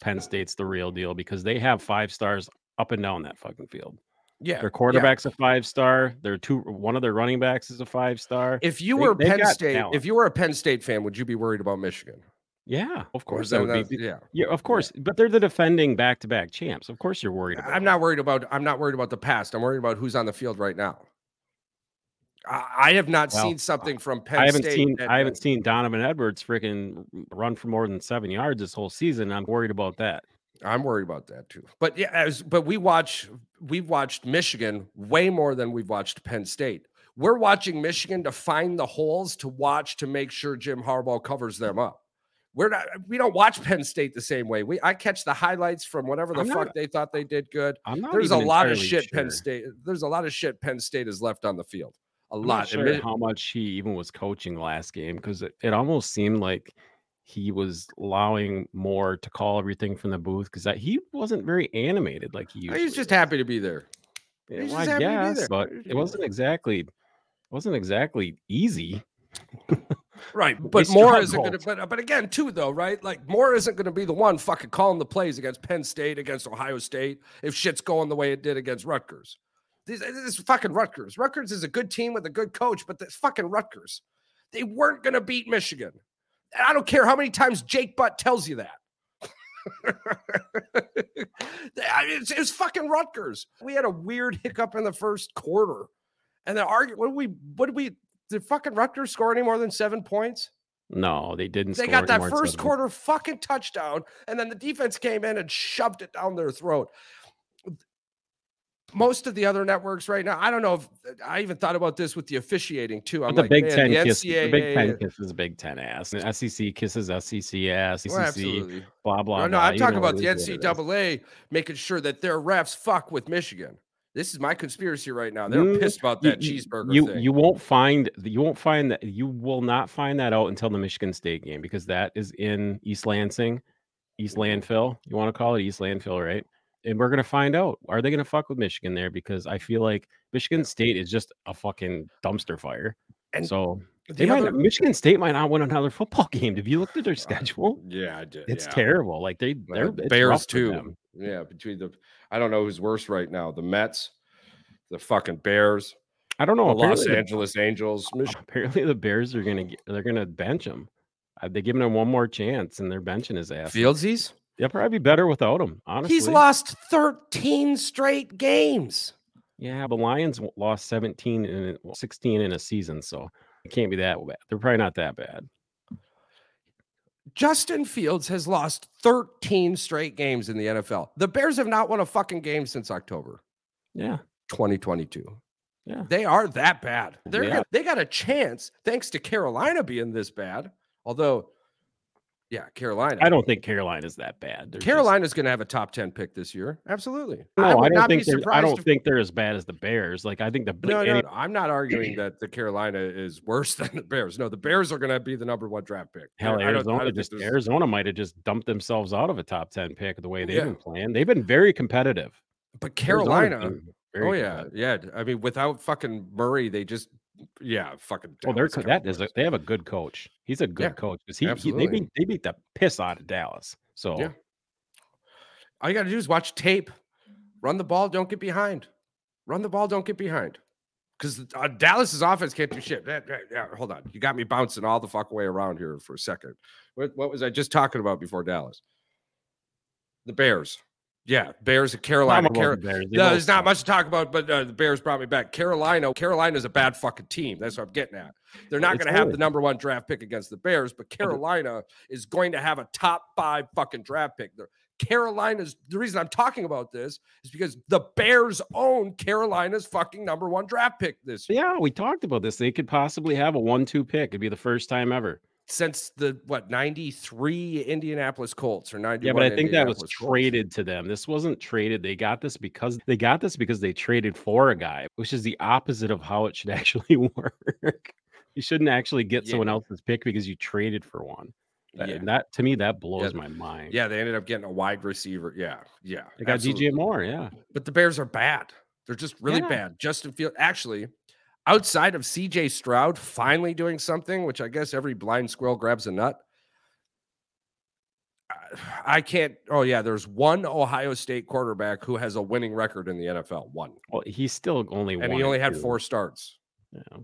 Penn State's the real deal because they have five stars up and down that fucking field. yeah. Their yeah. quarterback's a five star. Their two, one of their running backs is a five star. If you They- were Penn State, talent. if you were a Penn State fan, would you be worried about Michigan? Yeah, of course that would be. Yeah. Yeah, of course. But they're the defending back to back champs. Of course, you're worried about. I'm not worried about. I'm not worried about the past. I'm worried about who's on the field right now. I, have not Well, seen something from Penn I haven't State. seen. I haven't seen Donovan Edwards freaking run for more than seven yards this whole season. I'm worried about that. I'm worried about that too. But yeah, as but we watch we've watched Michigan way more than we've watched Penn State. We're watching Michigan to find the holes to watch to make sure Jim Harbaugh covers them up. We're not we don't watch Penn State the same way. We I catch the highlights from whatever the I'm fuck not- they thought they did good. I'm not. There's a lot of shit Penn. State. There's a lot of shit Penn State has left on the field. A I'm lot. sure how much he even was coaching last game because it, it almost seemed like he was allowing more to call everything from the booth because he wasn't very animated like he oh, usually He's just is. happy to be there. Yeah, well, I happy to be guess, but it wasn't exactly wasn't exactly easy. Right, but Moore isn't going to. But but again, too though, right? Like Moore isn't going to be the one fucking calling the plays against Penn State, against Ohio State, if shit's going the way it did against Rutgers. This, this is fucking Rutgers. Rutgers is a good team with a good coach, but that's fucking Rutgers. They weren't going to beat Michigan. And I don't care how many times Jake Butt tells you that. I mean, it's, it's fucking Rutgers. We had a weird hiccup in the first quarter, and the argument. What did we? What did we? Did fucking Rutgers score any more than seven points? No, they didn't. They score got that first quarter fucking touchdown, and then the defense came in and shoved it down their throat. Most of the other networks right now, I don't know if I even thought about this with the officiating too. I'm the like, Big man, Ten the kiss, the Big Ten kisses Big Ten ass. And SEC kisses SEC ass. Well, SEC absolutely. blah blah. No, no, blah. I'm talking about the is what it is. NCAA making sure that their refs fuck with Michigan. This is my conspiracy right now. They're Mm, pissed about that you- cheeseburger You thing. you won't find you won't find that you will not find that out until the Michigan State game because that is in East Lansing, East. Landfill. You want to call it East Landfill, right? And we're gonna find out. Are they gonna fuck with Michigan there? Because I feel like Michigan State is just a fucking dumpster fire. And so The they might other- Michigan State might not win another football game. Have you looked at their schedule? yeah, I did. It's yeah. terrible. Like they Uh, they're Bears too. Yeah, between the I don't know who's worse right now. The Mets, the fucking Bears, I don't know. the Los apparently the- Angeles Angels. Mich- Apparently, the Bears are gonna get, they're gonna bench him. Uh, They're giving him one more chance, and they're benching his ass. Fieldsies. They'll probably be better without him. Honestly, He's lost 13 straight games. Yeah, the Lions lost 17 and 16 in a season, so it can't be that bad. They're probably not that bad. Justin Fields has lost 13 straight games in the NFL. The Bears have not won a fucking game since October Yeah, 2022. Yeah. They are that bad. They're Yeah. gonna- they got a chance thanks to Carolina being this bad. Although, yeah, Carolina. I don't think Carolina's that bad. They're just- Carolina's going to have a top 10 pick this year. Absolutely. no, I, would don't think they're, I don't if- think they're as bad as the Bears. Like I think the No, no, no, I'm not arguing that the Carolina is worse than the Bears. No, the Bears are going to be the number one draft pick. hell, I don't- I Arizona don't just Arizona might have just dumped themselves out of a top 10 pick the way oh, they've Yeah. been playing. They've been very competitive. But Carolina, very oh yeah, yeah. I mean, without fucking Murray, they just, yeah, fucking. Well, they're Dallas that is a, they have a good coach. He's a good Yeah, coach because he, he they beat they beat the piss out of Dallas. So Yeah. All you got to do is watch tape, run the ball, don't get behind. Run the ball, don't get behind. Because uh, Dallas's offense can't do shit. Yeah, hold on, you got me bouncing all the fuck way around here for a second. What, what was I just talking about before Dallas? The Bears. Yeah, Bears and Carolina. Car- Bears. No, there's not much to talk about, but uh, the Bears brought me back. Carolina, Carolina's a bad fucking team. That's what I'm getting at. They're not going to have the number one draft pick against the Bears, but Carolina is going to have a top five fucking draft pick. They're- Carolina's the reason I'm talking about this is because the Bears own Carolina's fucking number one draft pick this year. Yeah, we talked about this. They could possibly have a one-two pick. It'd be the first time ever. Since the what 93 Indianapolis Colts or 91 Yeah, but I think that was traded to them. This wasn't traded. They got this because they got this because they traded for a guy, which is the opposite of how it should actually work. You shouldn't actually get Yeah. someone else's pick because you traded for one. That, Yeah. and that to me that blows my mind. Yeah, they ended up getting a wide receiver. Yeah, yeah. They got absolutely. DJ Moore. Yeah. But the Bears are bad. They're just really Yeah. bad. Justin Field actually outside of CJ Stroud finally doing something, which I guess every blind squirrel grabs a nut. I- can't. Oh yeah, there's one Ohio State quarterback who has a winning record in the NFL. One, Well, he's still only and one he only had two. four starts. Yeah.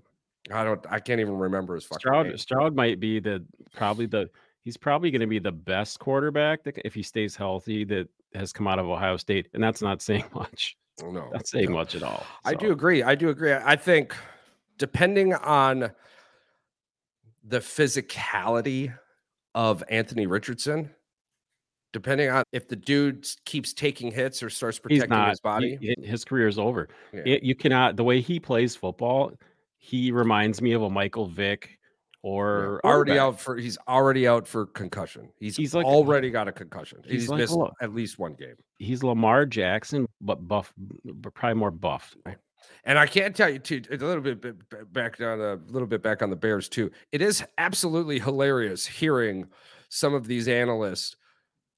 I don't. I can't even remember his fucking Stroud name. Stroud might be the probably the he's probably going to be the best quarterback that, if he stays healthy that has come out of Ohio State, and that's not saying much. No, that's saying no. much at all. I do agree. I do agree. I think depending on the physicality of Anthony Richardson, depending on if the dude keeps taking hits or starts protecting not. his body. he- his career is over. Yeah. It- you cannot. The way he plays football, he reminds me of a Michael Vick Yeah, or already out for he's already out for concussion. He's, He's like- already got a concussion. he's He's, like missed at least one game. He's Lamar Jackson, but buff, but probably more buff. And I can't tell you too a little bit back on a little bit back on the Bears too. It is absolutely hilarious hearing some of these analysts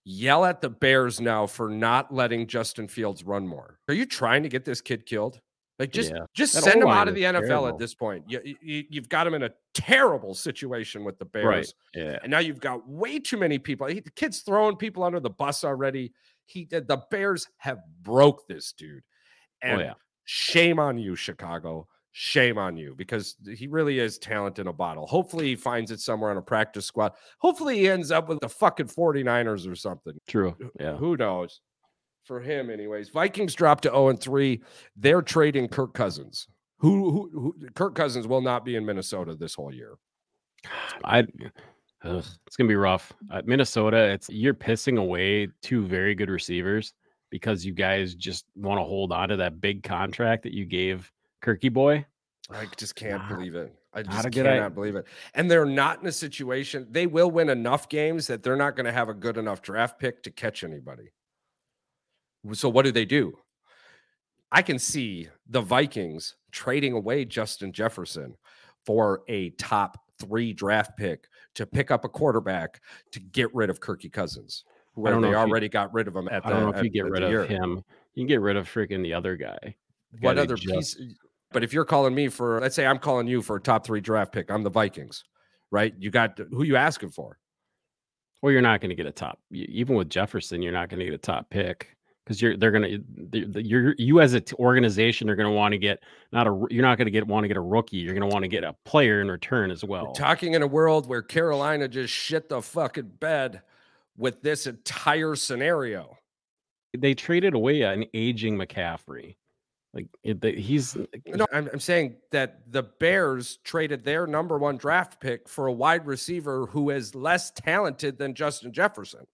yell at the Bears now for not letting Justin Fields run more. Are you trying to get this kid killed? Like just Yeah. just That send him out of the NFL terrible. at this point. You, you, you've got him in a terrible situation with the Bears. Right. Yeah. And now you've got way too many people. He, the kid's throwing people under the bus already. He the Bears have broke this dude. Oh, and oh yeah. Shame on you, Chicago. Shame on you because he really is talent in a bottle. Hopefully, he finds it somewhere on a practice squad. Hopefully, he ends up with the fucking 49ers or something. True. Yeah. Who knows? For him, anyways. Vikings dropped to 0 and 3. They're trading Kirk Cousins. Who, who, who Kirk Cousins will not be in Minnesota this whole year. I. Ugh, it's gonna be rough. Uh, Minnesota, it's you're pissing away two very good receivers because you guys just want to hold on to that big contract that you gave Kirky boy. I just can't believe it. I just cannot i- believe it. And they're not in a situation. They will win enough games that they're not going to have a good enough draft pick to catch anybody. So what do they do? I can see the Vikings trading away Justin Jefferson for a top three draft pick to pick up a quarterback to get rid of Kirky Cousins, where don't know they if you- already got rid of him at the. I don't know if at- you get rid of year. him. You can get rid of freaking the other guy. the What they other piece? But if you're calling me for, let's say I'm calling you for a top three draft pick, I'm the Vikings, right? You got who you asking for? Well, you're not going to get a top. Even with Jefferson, you're not going to get a top pick because you're they're going to you're you as an organization are going to want to get not a you're not going to get want to get a rookie. You're going to want to get a player in return as well. We're talking in a world where Carolina just shit the fucking bed with this entire scenario. They traded away an aging McCaffrey. Like it, the, he's No, I'm, I'm saying that the Bears traded their number one draft pick for a wide receiver who is less talented than Justin Jefferson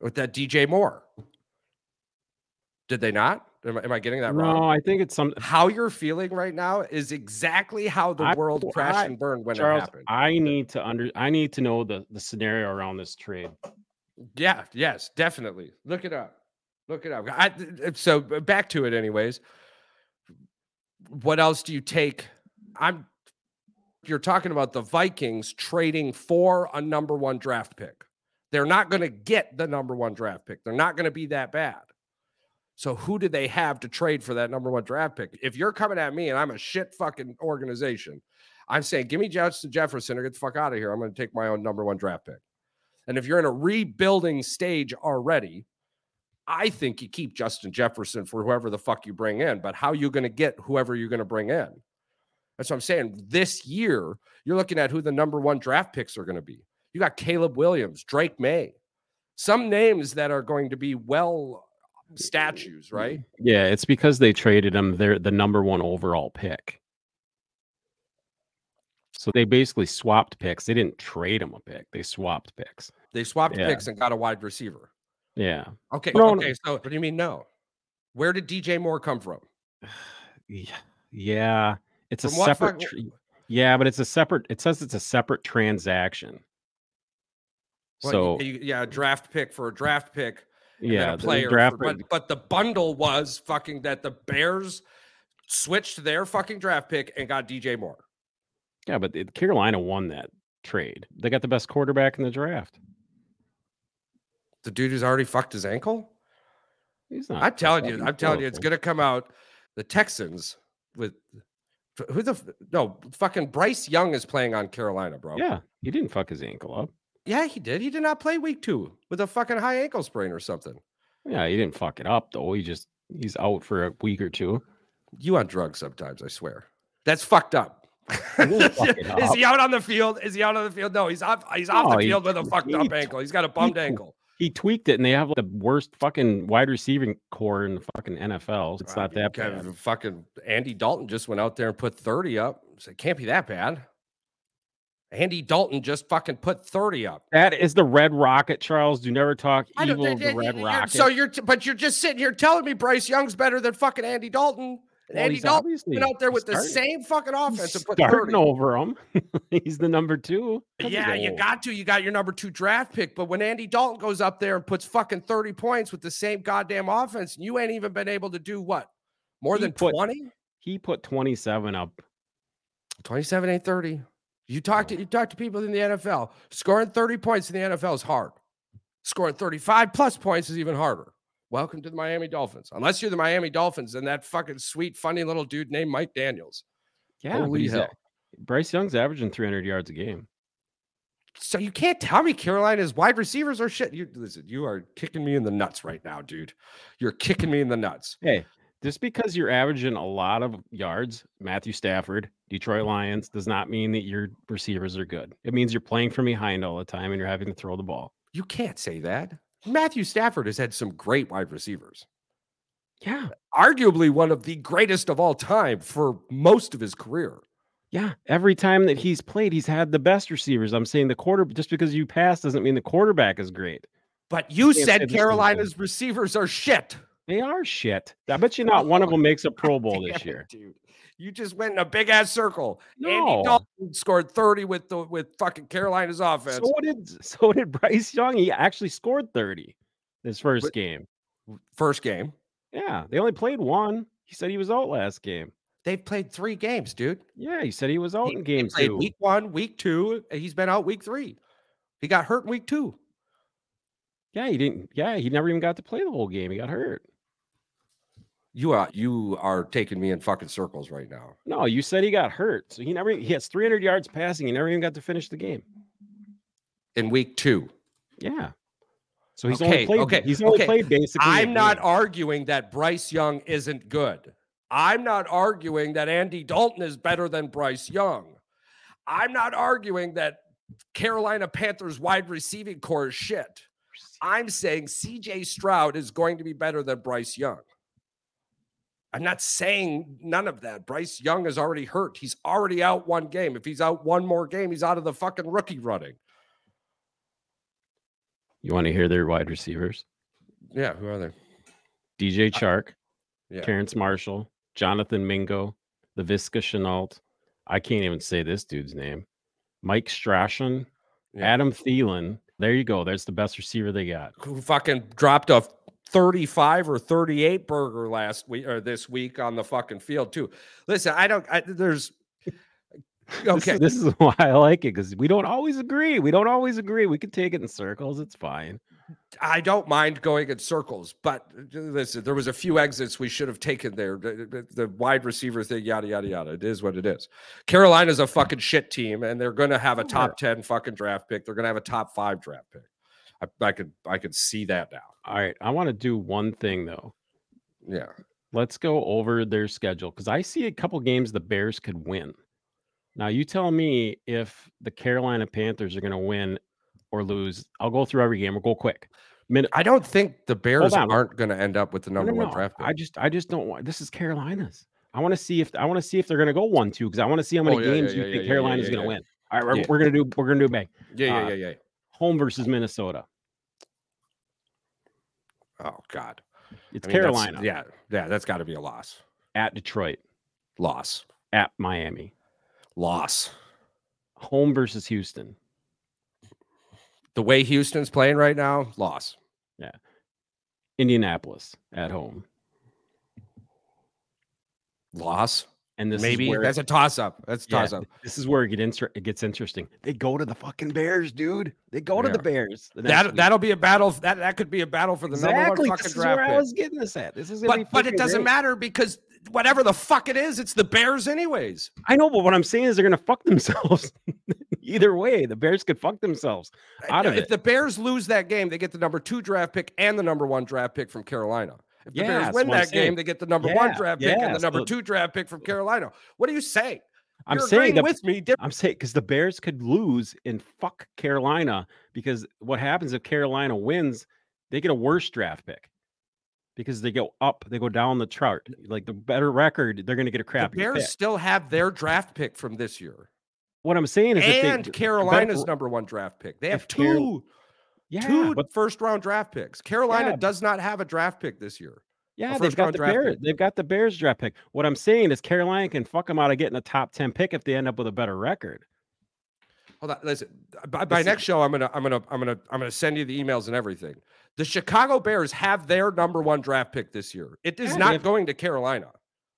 with that DJ Moore. Did they not? Am, I- am I getting that wrong? no. I think it's some how you're feeling right now is exactly how the I- world crashed I- and burned when Charles. it happened. I need to under I need to know the the scenario around this trade. yeah, yes, definitely. Look it up. Look it up. I, so back to it, anyways. What else do you take? I'm. You're talking about the Vikings trading for a number one draft pick. They're not going to get the number one draft pick. They're not going to be that bad. So who do they have to trade for that number one draft pick? If you're coming at me and I'm a shit fucking organization, I'm saying give me Justin Jefferson or get the fuck out of here. I'm going to take my own number one draft pick. And if you're in a rebuilding stage already, I think you keep Justin Jefferson for whoever the fuck you bring in. But how you going to get whoever you're going to bring in? That's what I'm saying. This year, you're looking at who the number one draft picks are going to be. You got Caleb Williams, Drake Maye, some names that are going to be well statues, right? Yeah, it's because they traded him. They're the number one overall pick. So they basically swapped picks. They didn't trade him a pick. They swapped picks. They swapped Yeah. picks and got a wide receiver. Yeah. Okay. No, no. okay. So what do you mean no? Where did DJ Moore come from? Yeah. Yeah. It's a From what separate fuck- Yeah, but it's a separate. It says it's a separate transaction. Well, So you- yeah, a draft pick for a draft pick. Yeah, the player. draft. for- but, but the bundle was fucking that the Bears switched their fucking draft pick and got DJ Moore. yeah, but it- Carolina won that trade. They got the best quarterback in the draft. The dude who's already fucked his ankle. He's not. I'm telling you, I'm telling you, it's gonna come out. The Texans with who the no fucking Bryce Young is playing on Carolina, bro. Yeah, he didn't fuck his ankle up. Yeah, he did. He did not play week two with a fucking high ankle sprain or something. Yeah, he didn't fuck it up though. He just he's out for a week or two. You on drugs sometimes, I swear. That's fucked up. didn't fuck it Is he out on the field? Is he out on the field? No, he's off. He's off No, the he- field with a fucked he up ankle. He's got a bummed tw- ankle. He tweaked it, and they have like, the worst fucking wide receiving core in the fucking NFL. It's not that bad. Fucking Andy Dalton just went out there and put 30 up. So it can't be that bad. Andy Dalton just fucking put 30 up. That is the Red Rocket, Charles. Do never talk evil of the Red you're- Rocket. So you're, t- but you're just sitting here telling me Bryce Young's better than fucking Andy Dalton. And Well, Andy Dalton's been out there with the same fucking offense and put starting 30. over him. he's the number two. Yeah, you got to. You got your number two draft pick. But when Andy Dalton goes up there and puts fucking 30 points with the same goddamn offense, and you ain't even been able to do what? More He than put- 20? He put 27 up. 27 ain't 30. You talk to you talk to people in the NFL. Scoring 30 points in the NFL is hard. Scoring 35 plus points is even harder. Welcome to the Miami Dolphins. Unless you're the Miami Dolphins and that fucking sweet, funny little dude named Mike Daniels. Yeah, Holy he's a- Bryce Young's averaging 300 yards a game. So you can't tell me Carolina's wide receivers are shit. You listen, you are kicking me in the nuts right now, dude. You're kicking me in the nuts. Hey, just because you're averaging a lot of yards, Matthew Stafford, Detroit Lions, does not mean that your receivers are good. It means you're playing from behind all the time and you're having to throw the ball. You can't say that. Matthew Stafford has had some great wide receivers. Yeah. Arguably one of the greatest of all time for most of his career. Yeah. Every time that he's played, he's had the best receivers. I'm saying the quarter just because you pass doesn't mean the quarterback is great. But you Can't said the same thing. Carolina's receivers are shit. They are shit. I bet you not one of them makes a Pro Bowl this year. dude. You just went in a big ass circle. Andy Dalton scored 30 with the with fucking Carolina's offense. So did so did Bryce Young. He actually scored 30 his first But- game. First game. Yeah, they only played one. He said he was out last game. They've played three games, dude. Yeah, he said he was out He- in he game played two. Week one, week two. He's been out week three. He got hurt in week two. Yeah, he didn't. Yeah, he never even got to play the whole game. He got hurt. You are you are taking me in fucking circles right now. No, you said he got hurt. So he never he has 300 yards passing. He never even got to finish the game. In week two. Yeah. So he's Okay, only played okay, he's only okay. played basically. I'm not game. arguing that Bryce Young isn't good. I'm not arguing that Andy Dalton is better than Bryce Young. I'm not arguing that Carolina Panthers wide receiving core is shit. I'm saying CJ Stroud is going to be better than Bryce Young. I'm not saying none of that. Bryce Young is already hurt. He's already out one game. If he's out one more game, he's out of the fucking rookie running. You want to hear their wide receivers? Yeah, who are they? DJ Chark, Yeah. Terrace Marshall, Jonathan Mingo, Laviska Shenault. I can't even say this dude's name. Mike Strachan, Yeah. Adam Thielen. There you go. That's the best receiver they got. who fucking dropped a 35 or 38 burger last week or this week on the fucking field too. Listen, I don't I, there's This okay. is, this is why I like it because we don't always agree. We don't always agree. We can take it in circles. It's fine. I don't mind going in circles, but uh, listen, there was a few exits we should have taken there. The, the- the wide receiver thing, yada yada yada. It is what it is. Carolina's a fucking shit team, and they're going to have a top ten fucking draft pick. They're going to have a top five draft pick. I, I could I could see that now. All right. I want to do one thing though. Yeah. Let's go over their schedule because I see a couple games the Bears could win. Now you tell me if the Carolina Panthers are going to win or lose. I'll go through every game. We'll go quick. Min- I don't think the Bears aren't going to end up with the number no, one draft pick. I just I just don't want this is Carolina's. I want to see if I want to see if they're going to go one two because I want to see how many Oh, yeah, games yeah, you yeah, think Carolina's going to win. All right, we're, we're going to do we're going to do a bang. yeah, yeah, uh, yeah, yeah. Home versus Minnesota. Oh God, It's I mean, Carolina Yeah, yeah, that's got to be a loss. at Detroit Loss. at Miami. Loss. Home versus Houston. The way Houston's playing right now, loss. Yeah. Indianapolis at home. Loss. And this Maybe is where that's a toss up. That's a yeah, toss up. this is where it, get inter- it gets interesting. They go to the fucking Bears, dude. They go to the Bears. the That week. that'll be a battle. That that could be a battle for the exactly. number one This fucking is draft where I pick. was getting this at. This is gonna be But but it doesn't great. matter because whatever the fuck it is, it's the Bears anyways. I know, but what I'm saying is they're gonna fuck themselves. Either way, the Bears could fuck themselves out of if it. the Bears lose that game, they get the number two draft pick and the number one draft pick from Carolina. If the Yeah, Bears win that game, they get the number one draft pick and the number so- two draft pick from Carolina. What are you saying? I'm You're saying the, with me. Dip- I'm saying because the Bears could lose and fuck Carolina because what happens if Carolina wins, they get a worse draft pick because they go up, they go down the chart. Like the better record, they're going to get a The crappy Bears pick. still have their draft pick from this year What I'm saying is, if they- and better- Carolina's number one draft pick. They have Carol- two yeah, two but first round draft picks. Carolina Yeah. does not have a draft pick this year. yeah, they've got the Bears. pick. They've got the Bears draft pick. What I'm saying is, Carolina can fuck them out of getting a top ten pick if they end up with a better record. Hold on, listen. By, by next show, I'm gonna, I'm gonna, I'm gonna, I'm gonna send you the emails and everything. The Chicago Bears have their number one draft pick this year. It is Yeah, not going to Carolina.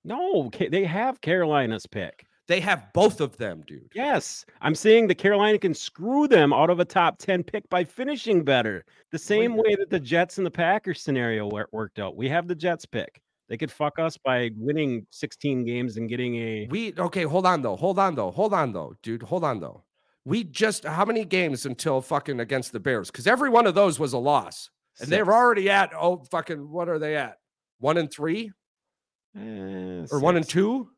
No, they have Carolina's pick. They have both of them, dude. Yes, I'm saying the Carolina can screw them out of a top 10 pick by finishing better. The same way that the Jets and the Packers scenario worked out. We have the Jets pick. They could fuck us by winning 16 games and getting a We okay. Hold on though. Hold on though. Hold on though, dude. Hold on though. We just how many games until fucking against the Bears? Because every one of those was a loss, and they're already at oh fucking what are they at? One and three Eh, or one and two?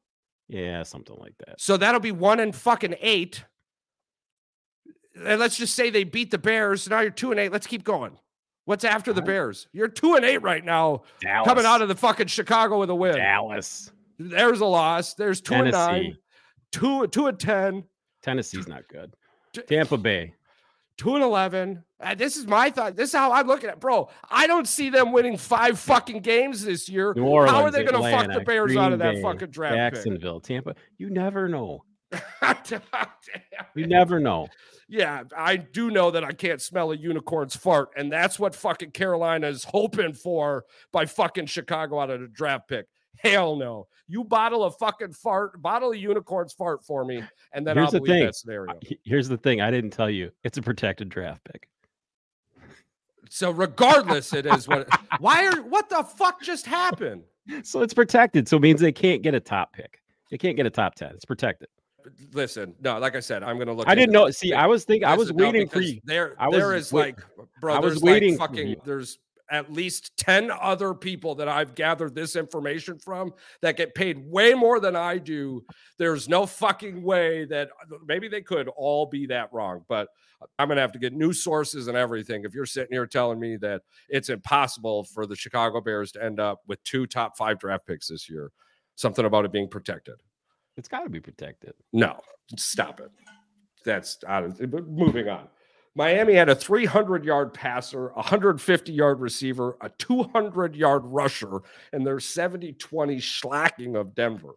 Yeah, something like that. So that'll be one and fucking eight. And let's just say they beat the Bears. Now you're two and eight. Let's keep going. What's after the Bears? You're two and eight right now, Dallas. coming out of the fucking Chicago with a win. Dallas. There's a loss. There's two and nine, two two and ten, Tennessee's not good. Tampa Bay. Two and eleven. Uh, this is my thought. This is how I'm looking at, it. bro. I don't see them winning five fucking games this year. New Orleans. how are they going to fuck the Bears out of that Bay, fucking draft pick? Jacksonville, Tampa. You never know. You never know. Yeah, I do know that I can't smell a unicorn's fart, and that's what fucking Carolina is hoping for by fucking Chicago out of the draft pick. Hell no. You bottle a fucking fart, bottle a unicorn's fart for me, and then Here's I'll the believe thing. that scenario. Here's the thing. I didn't tell you. It's a protected draft pick. So regardless, it is what why are what the fuck just happened? So it's protected. So it means they can't get a top pick. They can't get a top 10. It's protected. Listen, no, like I said, I'm gonna look. I didn't know. this. See, I was thinking, I was Listen, no, waiting for you. There, I was is wait- like, bro. I was there's waiting like fucking. There's at least ten other people that I've gathered this information from that get paid way more than I do. There's no fucking way that maybe they could all be that wrong, but I'm gonna have to get new sources and everything. If you're sitting here telling me that it's impossible for the Chicago Bears to end up with two top five draft picks this year, something about it being protected. It's got to be protected. No, stop it. That's out of but moving on. Miami had a 300 yard passer, a 150 yard receiver, a 200 yard rusher, and their 70 20 slacking of Denver.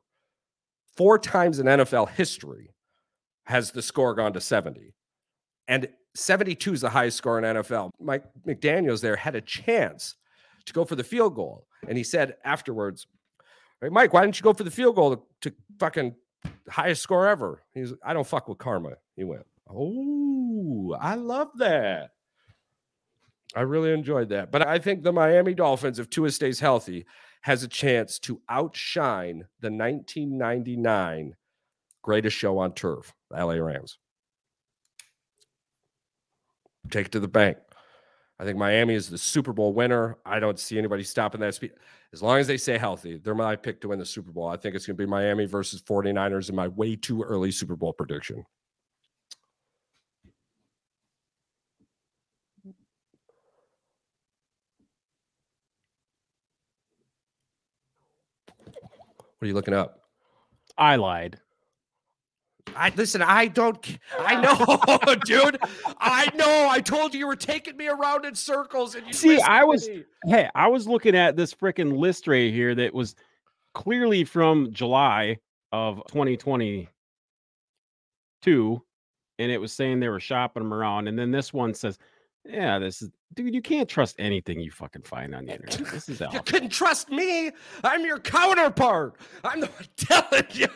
Four times in NFL history has the score gone to 70. And 72 is the highest score in NFL. Mike McDaniels there had a chance to go for the field goal. And he said afterwards, Hey, Mike, why didn't you go for the field goal to, to fucking highest score ever? He's, I don't fuck with karma. He went, Oh, I love that. I really enjoyed that. But I think the Miami Dolphins, if Tua stays healthy, has a chance to outshine the 1999 greatest show on turf, the LA Rams. Take it to the bank. I think Miami is the Super Bowl winner. I don't see anybody stopping that speed. As long as they stay healthy, they're my pick to win the Super Bowl. I think it's going to be Miami versus 49ers in my way too early Super Bowl prediction. What are you looking up? I lied. I listen, I don't I know, dude. I know. I told you you were taking me around in circles and you See, I was- me. Hey, I was looking at this freaking list right here that was clearly from July of 2022, and it was saying they were shopping them around, and then this one says, "Yeah, this is dude. You can't trust anything you fucking find on the internet. This is You couldn't trust me. I'm your counterpart. I'm the telling you.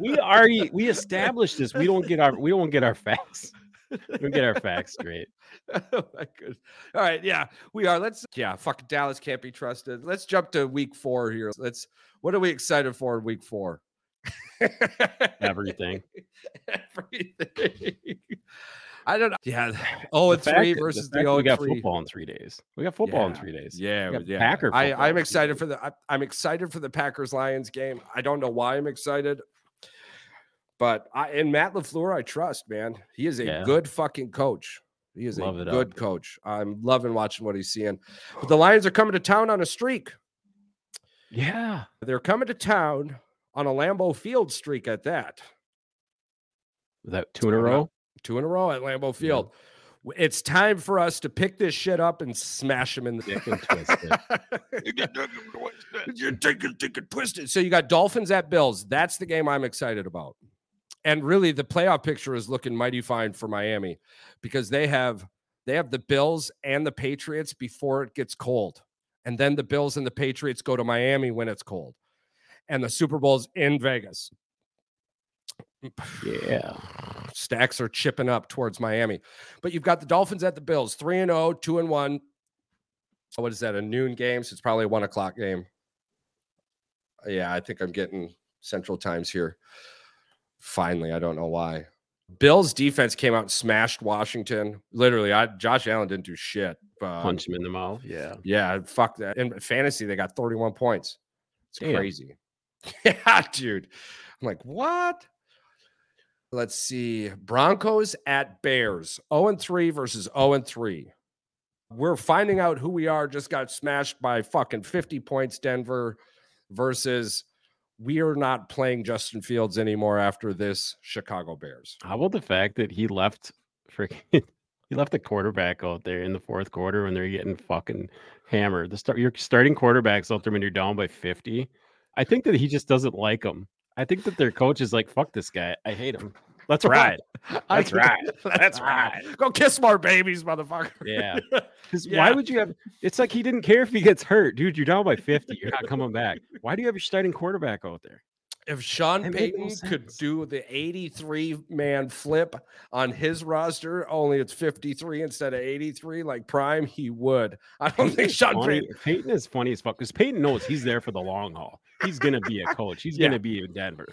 we already we established this. We don't get our we don't get our facts. We don't get our facts straight. oh my goodness. All right, yeah, we are. Let's yeah, fucking Dallas can't be trusted. Let's jump to week four here. Let's what are we excited for in week four? Everything. Everything. I don't know. Yeah. Oh, it's three versus the the, oh we got three. football in three days. We got football in three days. Yeah, yeah. Packer I, I'm excited for the. I, I'm excited for the Packers Lions game. I don't know why I'm excited, but I and Matt LaFleur, I trust. Man, he is a Yeah. good fucking coach. He is Love a good up. coach. I'm loving watching what he's seeing. But the Lions are coming to town on a streak. Yeah. They're coming to town on a Lambeau Field streak at that. That two in a row? Two in a row at Lambeau Field. W- It's time for us to pick this shit up and smash him in the Dick and twisted. You're taking, taking twisted. So you got Dolphins at Bills. That's the game I'm excited about. And really, the playoff picture is looking mighty fine for Miami because they have they have the Bills and the Patriots before it gets cold, and then the Bills and the Patriots go to Miami when it's cold, and the Super Bowl's in Vegas. Yeah. Stacks are chipping up towards Miami. But you've got the Dolphins at the Bills, 3 and 0, 2 and 1. What is that? A noon game? So it's probably a one o'clock game. Yeah, I think I'm getting central times here. Finally, I don't know why. Bills defense came out and smashed Washington. Literally, I Josh Allen didn't do shit. But Punch him in the mouth. Yeah. yeah, fuck that. In fantasy, they got 31 points. It's Damn. crazy. yeah, dude. I'm like, what? Let's see. Broncos at Bears. 0 and 3 versus 0 and 3. We're finding out who we are. Just got smashed by fucking 50 points, Denver, versus we are not playing Justin Fields anymore after this Chicago Bears. How about the fact that he left freaking he left the quarterback out there in the fourth quarter when they're getting fucking hammered. The start you're starting quarterbacks out there when you're down by 50. I think that he just doesn't like them. I think that their coach is like, fuck this guy. I hate him. Let's ride. That's right. That's right. Go kiss more babies, motherfucker. Yeah. Yeah. why would you have? It's like he didn't care if he gets hurt, dude. You're down by 50. You're not coming back. Why do you have your starting quarterback out there? If Sean That made no Payton could do the 83 man flip on his roster, only it's 53 instead of 83 like prime, he would. I don't think Sean funny. Payton. Is funny as fuck because Payton knows he's there for the long haul. He's gonna be a coach. He's Yeah. gonna be in Denver.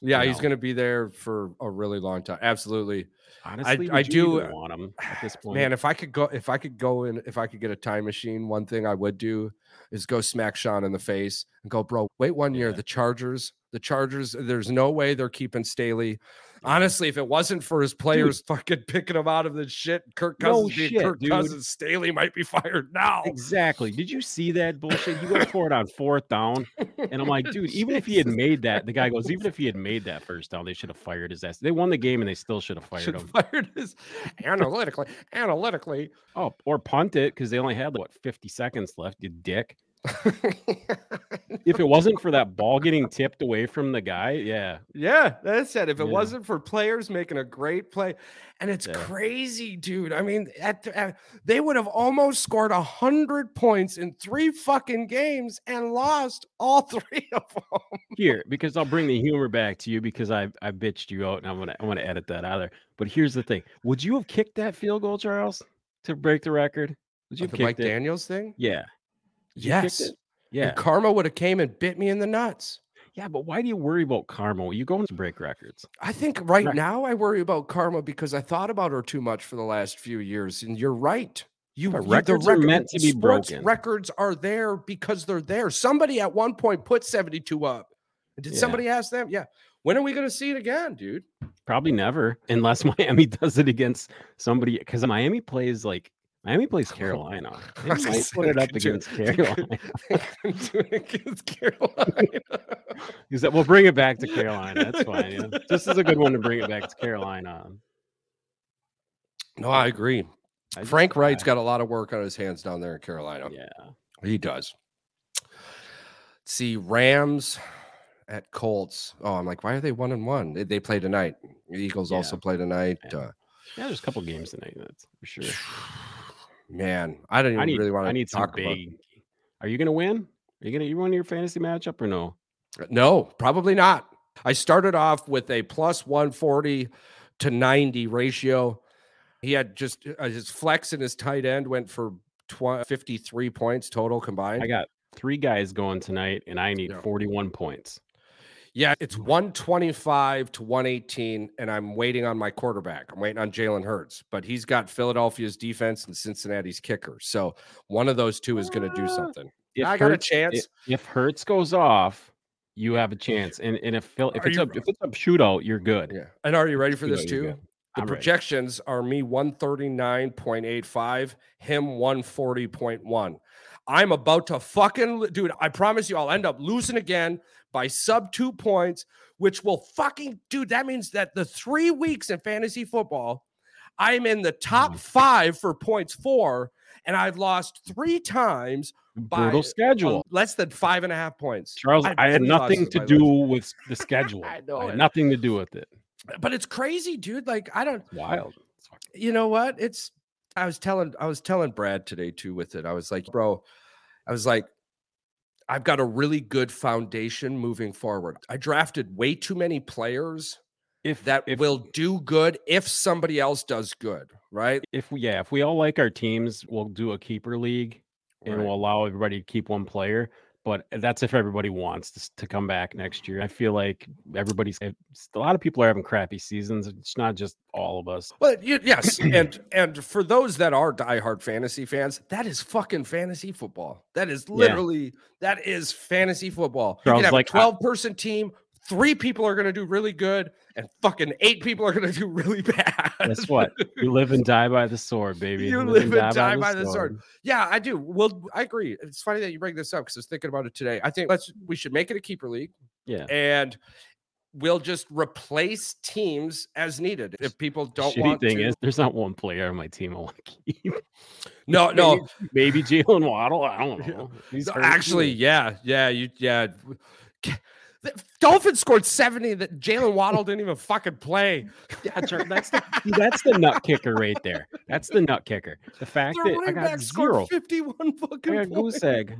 Yeah, you he's know. to be there for a really long time. Absolutely. Honestly, I you do, want him at this point. Man, if I could go, if I could go in, if I could get a time machine, one thing I would do is go smack Sean in the face and go, bro, wait one year. The Chargers, the Chargers, there's no way they're keeping Staley. Honestly, if it wasn't for his players fucking picking him out of the shit, Kirk No Cousins being shit, Kirk dude. Cousins, Staley might be fired now. Exactly. Did you see that bullshit? He went for it on fourth down. And I'm like, dude, even if he had made that, the guy goes, even if he had made that first down, they should have fired his ass. They won the game and they still should have fired Should him. fired his analytically, analytically. Oh, or punt it because they only had what 50 seconds left, you dick. If it wasn't for that ball getting tipped away from the guy, yeah. Yeah, that's it. If it Yeah. wasn't for players making a great play, and it's Yeah. crazy, dude. I mean, at, at- they would have almost scored a hundred points in three fucking games and lost all three of them. Here, because I'll bring the humor back to you because I I bitched you out and I'm gonna I'm gonna edit that out of there. But here's the thing: Would you have kicked that field goal, Charles, to break the record? Would you have the Mike it? Daniels thing. Yeah. Would you have kicked Yes. Yeah. And karma would have came and bit me in the nuts. Yeah, but why do you worry about karma? You going to break records. I think right, Right. now I worry about karma because I thought about her too much for the last few years. And you're right. You, records are meant to be broken. Records are there because they're there. Somebody at one point put 72 up. Did Yeah. somebody ask them? Yeah. When are we going to see it again, dude? Probably never, unless Miami does it against somebody. Because Miami plays like Miami plays Carolina. They I might put it up against could- Carolina. they could do it against Carolina. Is that we'll bring it back to Carolina? That's fine. Yeah. This is a good one to bring it back to Carolina. No, I agree. I just- Frank Reich's I- got a lot of work on his hands down there in Carolina. Yeah. He does. See, Rams at Colts. Oh, I'm like, why are they one and one? They, they play tonight. The Eagles Yeah. also play tonight. Yeah. Uh, Yeah, there's a couple games tonight. That's for sure. man, I don't even I need really want to. I to need some talk about. big. Are you gonna win? Are you gonna you win your fantasy matchup or no? No, probably not. I started off with a plus 140 to 90 ratio. He had just uh, his flex and his tight end went for tw- 53 points total combined. I got three guys going tonight, and I need Yeah. 41 points. Yeah, it's 125 to 118, and I'm waiting on my quarterback. I'm waiting on Jalen Hurts, but he's got Philadelphia's defense and Cincinnati's kicker. So one of those two is going to do Ah, something. If I got a chance. i- If Hurts goes off, you have a chance. And and if Phil, if it's you- a if it's a shootout, you're good. Yeah. And are you ready for this too? The I'm ready. projections are me 139.85, him 140.1. I'm about to fucking, dude, I promise you, I'll end up losing again by sub two points, which will fucking, dude, that means that the three weeks in fantasy football, I'm in the top Mm. five for points four, and I've lost three times by Brutal schedule. less than five and a half points. Charles, I've I had nothing to do less. with the schedule. I know had it. nothing to do with it. But it's crazy, dude. Like, I don't, It's wild. You know what it's i was telling i was telling brad today too with it i was like bro i was like i've got a really good foundation moving forward i drafted way too many players If that if, will do good if somebody else does good right if we yeah if we all like our teams, we'll do a keeper league and Right. we'll allow everybody to keep one player. But eh, that's if everybody wants to, to come back next year. I feel like everybody's eh, a lot of people are having crappy seasons. It's not just all of us. well you, yes and and for those that are diehard fantasy fans that is fucking fantasy football that is literally that is fantasy football you can have like, a 12 person team three people are going to do really good and fucking eight people are going to do really bad Guess what? You live and die by the sword, baby. You live and die by the sword. Yeah, I do. Well, I agree. It's funny that you bring this up because I was thinking about it today. I think let's we should make it a keeper league Yeah. and we'll just replace teams as needed. If people don't Shitty want thing to, is, there's not one player on my team I want to keep. no, no. maybe, maybe Jaylen Waddle. I don't know. He's Actually, yeah, yeah, you, yeah. The Dolphins scored seventy that Jaylen Waddle didn't even fucking play. Yeah, Char- that's the see, that's the nut kicker right there. That's the nut kicker. The fact Their that I got back scored zero, fifty-one I fucking got points. goose egg.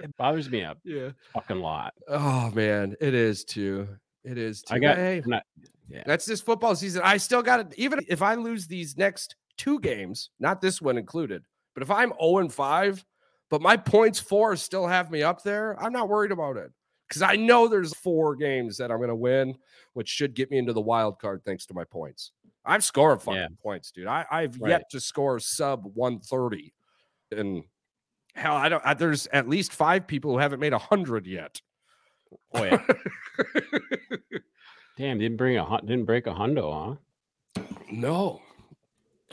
It bothers me up. Yeah. fucking lot. Oh man, it is too. It is too. I got Hey, not, yeah. That's this football season. I still got it. Even if I lose these next two games, not this one included, but if I'm 0 and 5, but my points four still have me up there, I'm not worried about it. Because I know there's four games that I'm going to win, which should get me into the wild card thanks to my points. I'm scoring fucking Yeah. points, dude. I, I've Right. yet to score sub 130. And hell, I don't, I, there's at least five people who haven't made 100 yet. Oh yeah. Damn, didn't bring a didn't break a hundo, huh? no.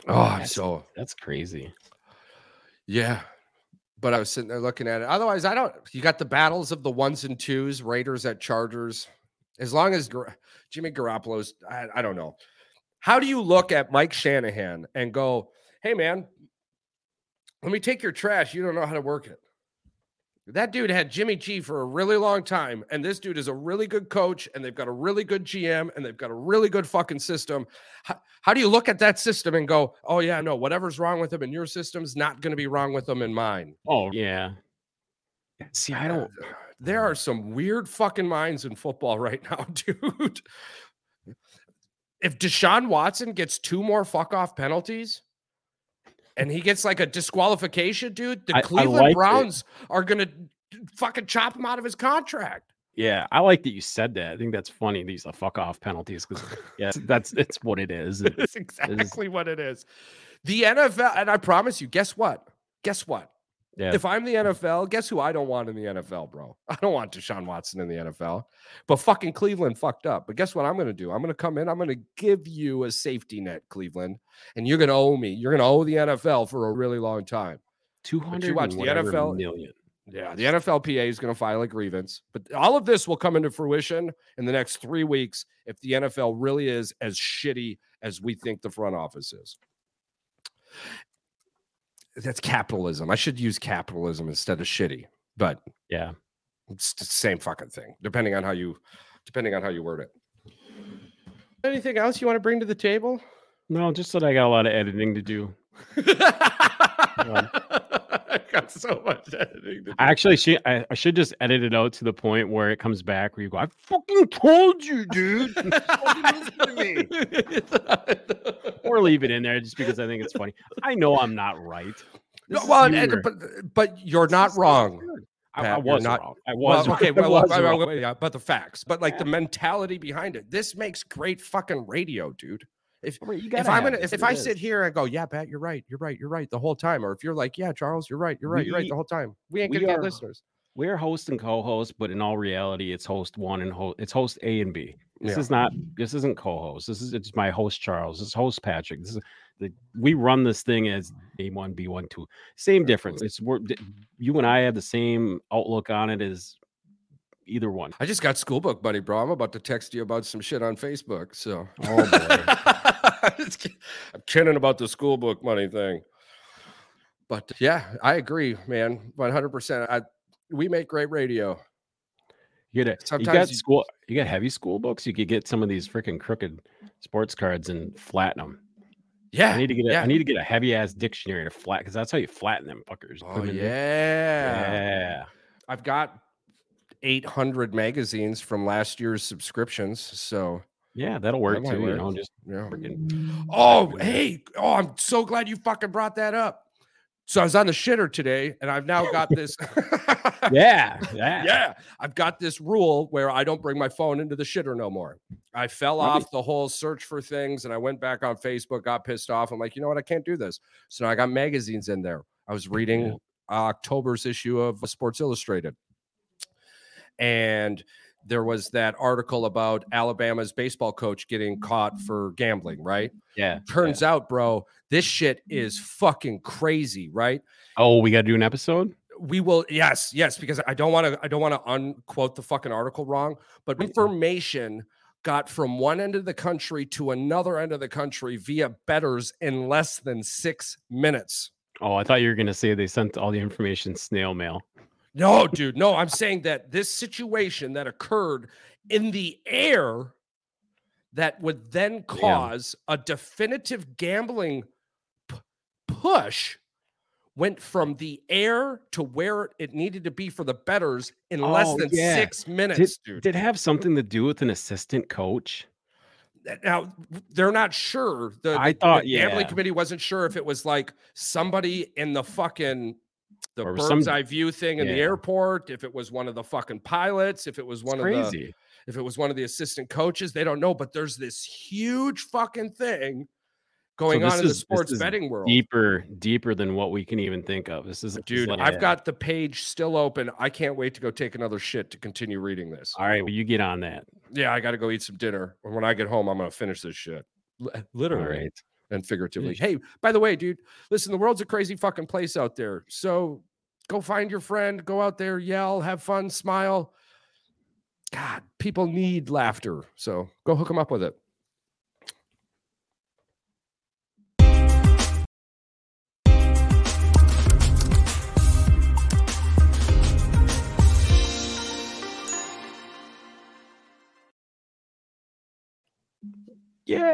Oh, I'm That's- so. That's crazy. Yeah. But I was sitting there looking at it. Otherwise, I don't. You got the battles of the ones and twos, Raiders at Chargers. As long as Gar- Jimmy Garoppolo's, I, I don't know. How do you look at Mike Shanahan and go, hey, man, let me take your trash. You don't know how to work it. That dude had Jimmy G for a really long time. And this dude is a really good coach. And they've got a really good GM. And they've got a really good fucking system. How, how do you look at that system and go, oh, yeah, no, whatever's wrong with them in your system's not going to be wrong with them in mine? Oh yeah. See, I uh, don't. There are some weird fucking minds in football right now, dude. If Deshaun Watson gets two more fuck off penalties and he gets like a disqualification, dude, the I- I Cleveland liked it. Browns are going to fucking chop him out of his contract. Yeah, I like that you said that. I think that's funny. These are fuck off penalties because yeah, that's it's what it is. It's, exactly what it is. The NFL, and I promise you, guess what? Guess what? Yeah, If I'm the NFL, guess who I don't want in the NFL, bro? I don't want Deshaun Watson in the NFL. But fucking Cleveland fucked up. But guess what I'm going to do? I'm going to come in. I'm going to give you a safety net, Cleveland, and you're going to owe me. You're going to owe the NFL for a really long time. two hundred watch the NFL million. Yeah, the NFLPA is going to file a grievance, but all of this will come into fruition in the next three weeks if the NFL really is as shitty as we think the front office is. That's capitalism. I should use capitalism instead of shitty, but Yeah, It's the same fucking thing, depending on how you depending on how you word it. Anything else you want to bring to the table? No, just that I got a lot of editing to do. I got so much editing. To do. I actually should I, I should just edit it out to the point where it comes back where you go, I fucking told you, dude. Fucking listen to me. or leave it in there just because I think it's funny. I know I'm not right. No, well, and- but but you're not wrong. good. I, I was not- wrong. I Well, was okay, well, well, was well, wrong. well, yeah, but the facts, but like the mentality behind it, this makes great fucking radio, dude. If Wait, you if I'm gonna this, if I is. sit here and go, yeah, Pat, you're right, you're right, you're right the whole time, or if you're like, yeah, Charles, you're right, you're right, you're right the whole time, we ain't we gonna get are- listeners. we're host and co-host, but in all reality, it's host one and host it's host A and B. This Yeah. is not this isn't co-host. This is it's my host Charles. This is host Patrick. This is the we run this thing as A one, B one, two. Same difference. It's we're you and I have the same outlook on it as either one. I just got school book money, bro. I'm about to text you about some shit on Facebook. So, Oh boy. I'm kidding about the school book money thing. But yeah, I agree, man. 100%. I, we make great radio. You get a, you got you- school you got heavy school books. You could get some of these freaking crooked sports cards and flatten them. Yeah. I need to get a, yeah. I need to get a heavy ass dictionary to flat because that's how you flatten them fuckers. Oh yeah. yeah. I've got 800 magazines from last year's subscriptions. So, Yeah, that'll work might too. You know, just yeah. freaking Oh, hey. Oh, I'm so glad you fucking brought that up. So I was on the shitter today and I've now got this. yeah, yeah, yeah, I've got this rule where I don't bring my phone into the shitter no more. I fell off the whole search for things and I went back on Facebook, got pissed off. I'm like, you know what? I can't do this. So now I got magazines in there. I was reading October's issue of Sports Illustrated. And there was that article about Alabama's baseball coach getting caught for gambling, right? yeah. Turns out, bro, this shit is fucking crazy, right? Oh, we got to do an episode. we will yes yes because i don't want to i don't want to unquote the fucking article wrong but information got from one end of the country to another end of the country via betters in less than six minutes Oh, I thought you were gonna say they sent all the information snail mail. No dude no i'm saying that this situation that occurred in the air that would then cause a definitive gambling p- push went from the air to where it needed to be for the betters in less Oh, than yeah. six minutes, dude. Did it have something to do with an assistant coach? now they're not sure. The, I thought, the gambling yeah. committee wasn't sure if it was like somebody in the fucking the Or bird's some- eye view thing in the airport, if it was one of the fucking pilots, if it was It's one of the if it was one of the assistant coaches, they don't know. But there's this huge fucking thing going this on in the is- sports betting world. deeper, deeper than what we can even think of. This is Dude, like- I've got the page still open. I can't wait to go take another shit to continue reading this. All right, well, you get on that. Yeah, I got to go eat some dinner. And when I get home, I'm going to finish this shit. Li- Literally right. And figuratively. Mm. Hey, by the way, dude, listen, the world's a crazy fucking place out there. So go find your friend, go out there, yell, have fun, smile. God, people need laughter. So go hook them up with it. Yeah.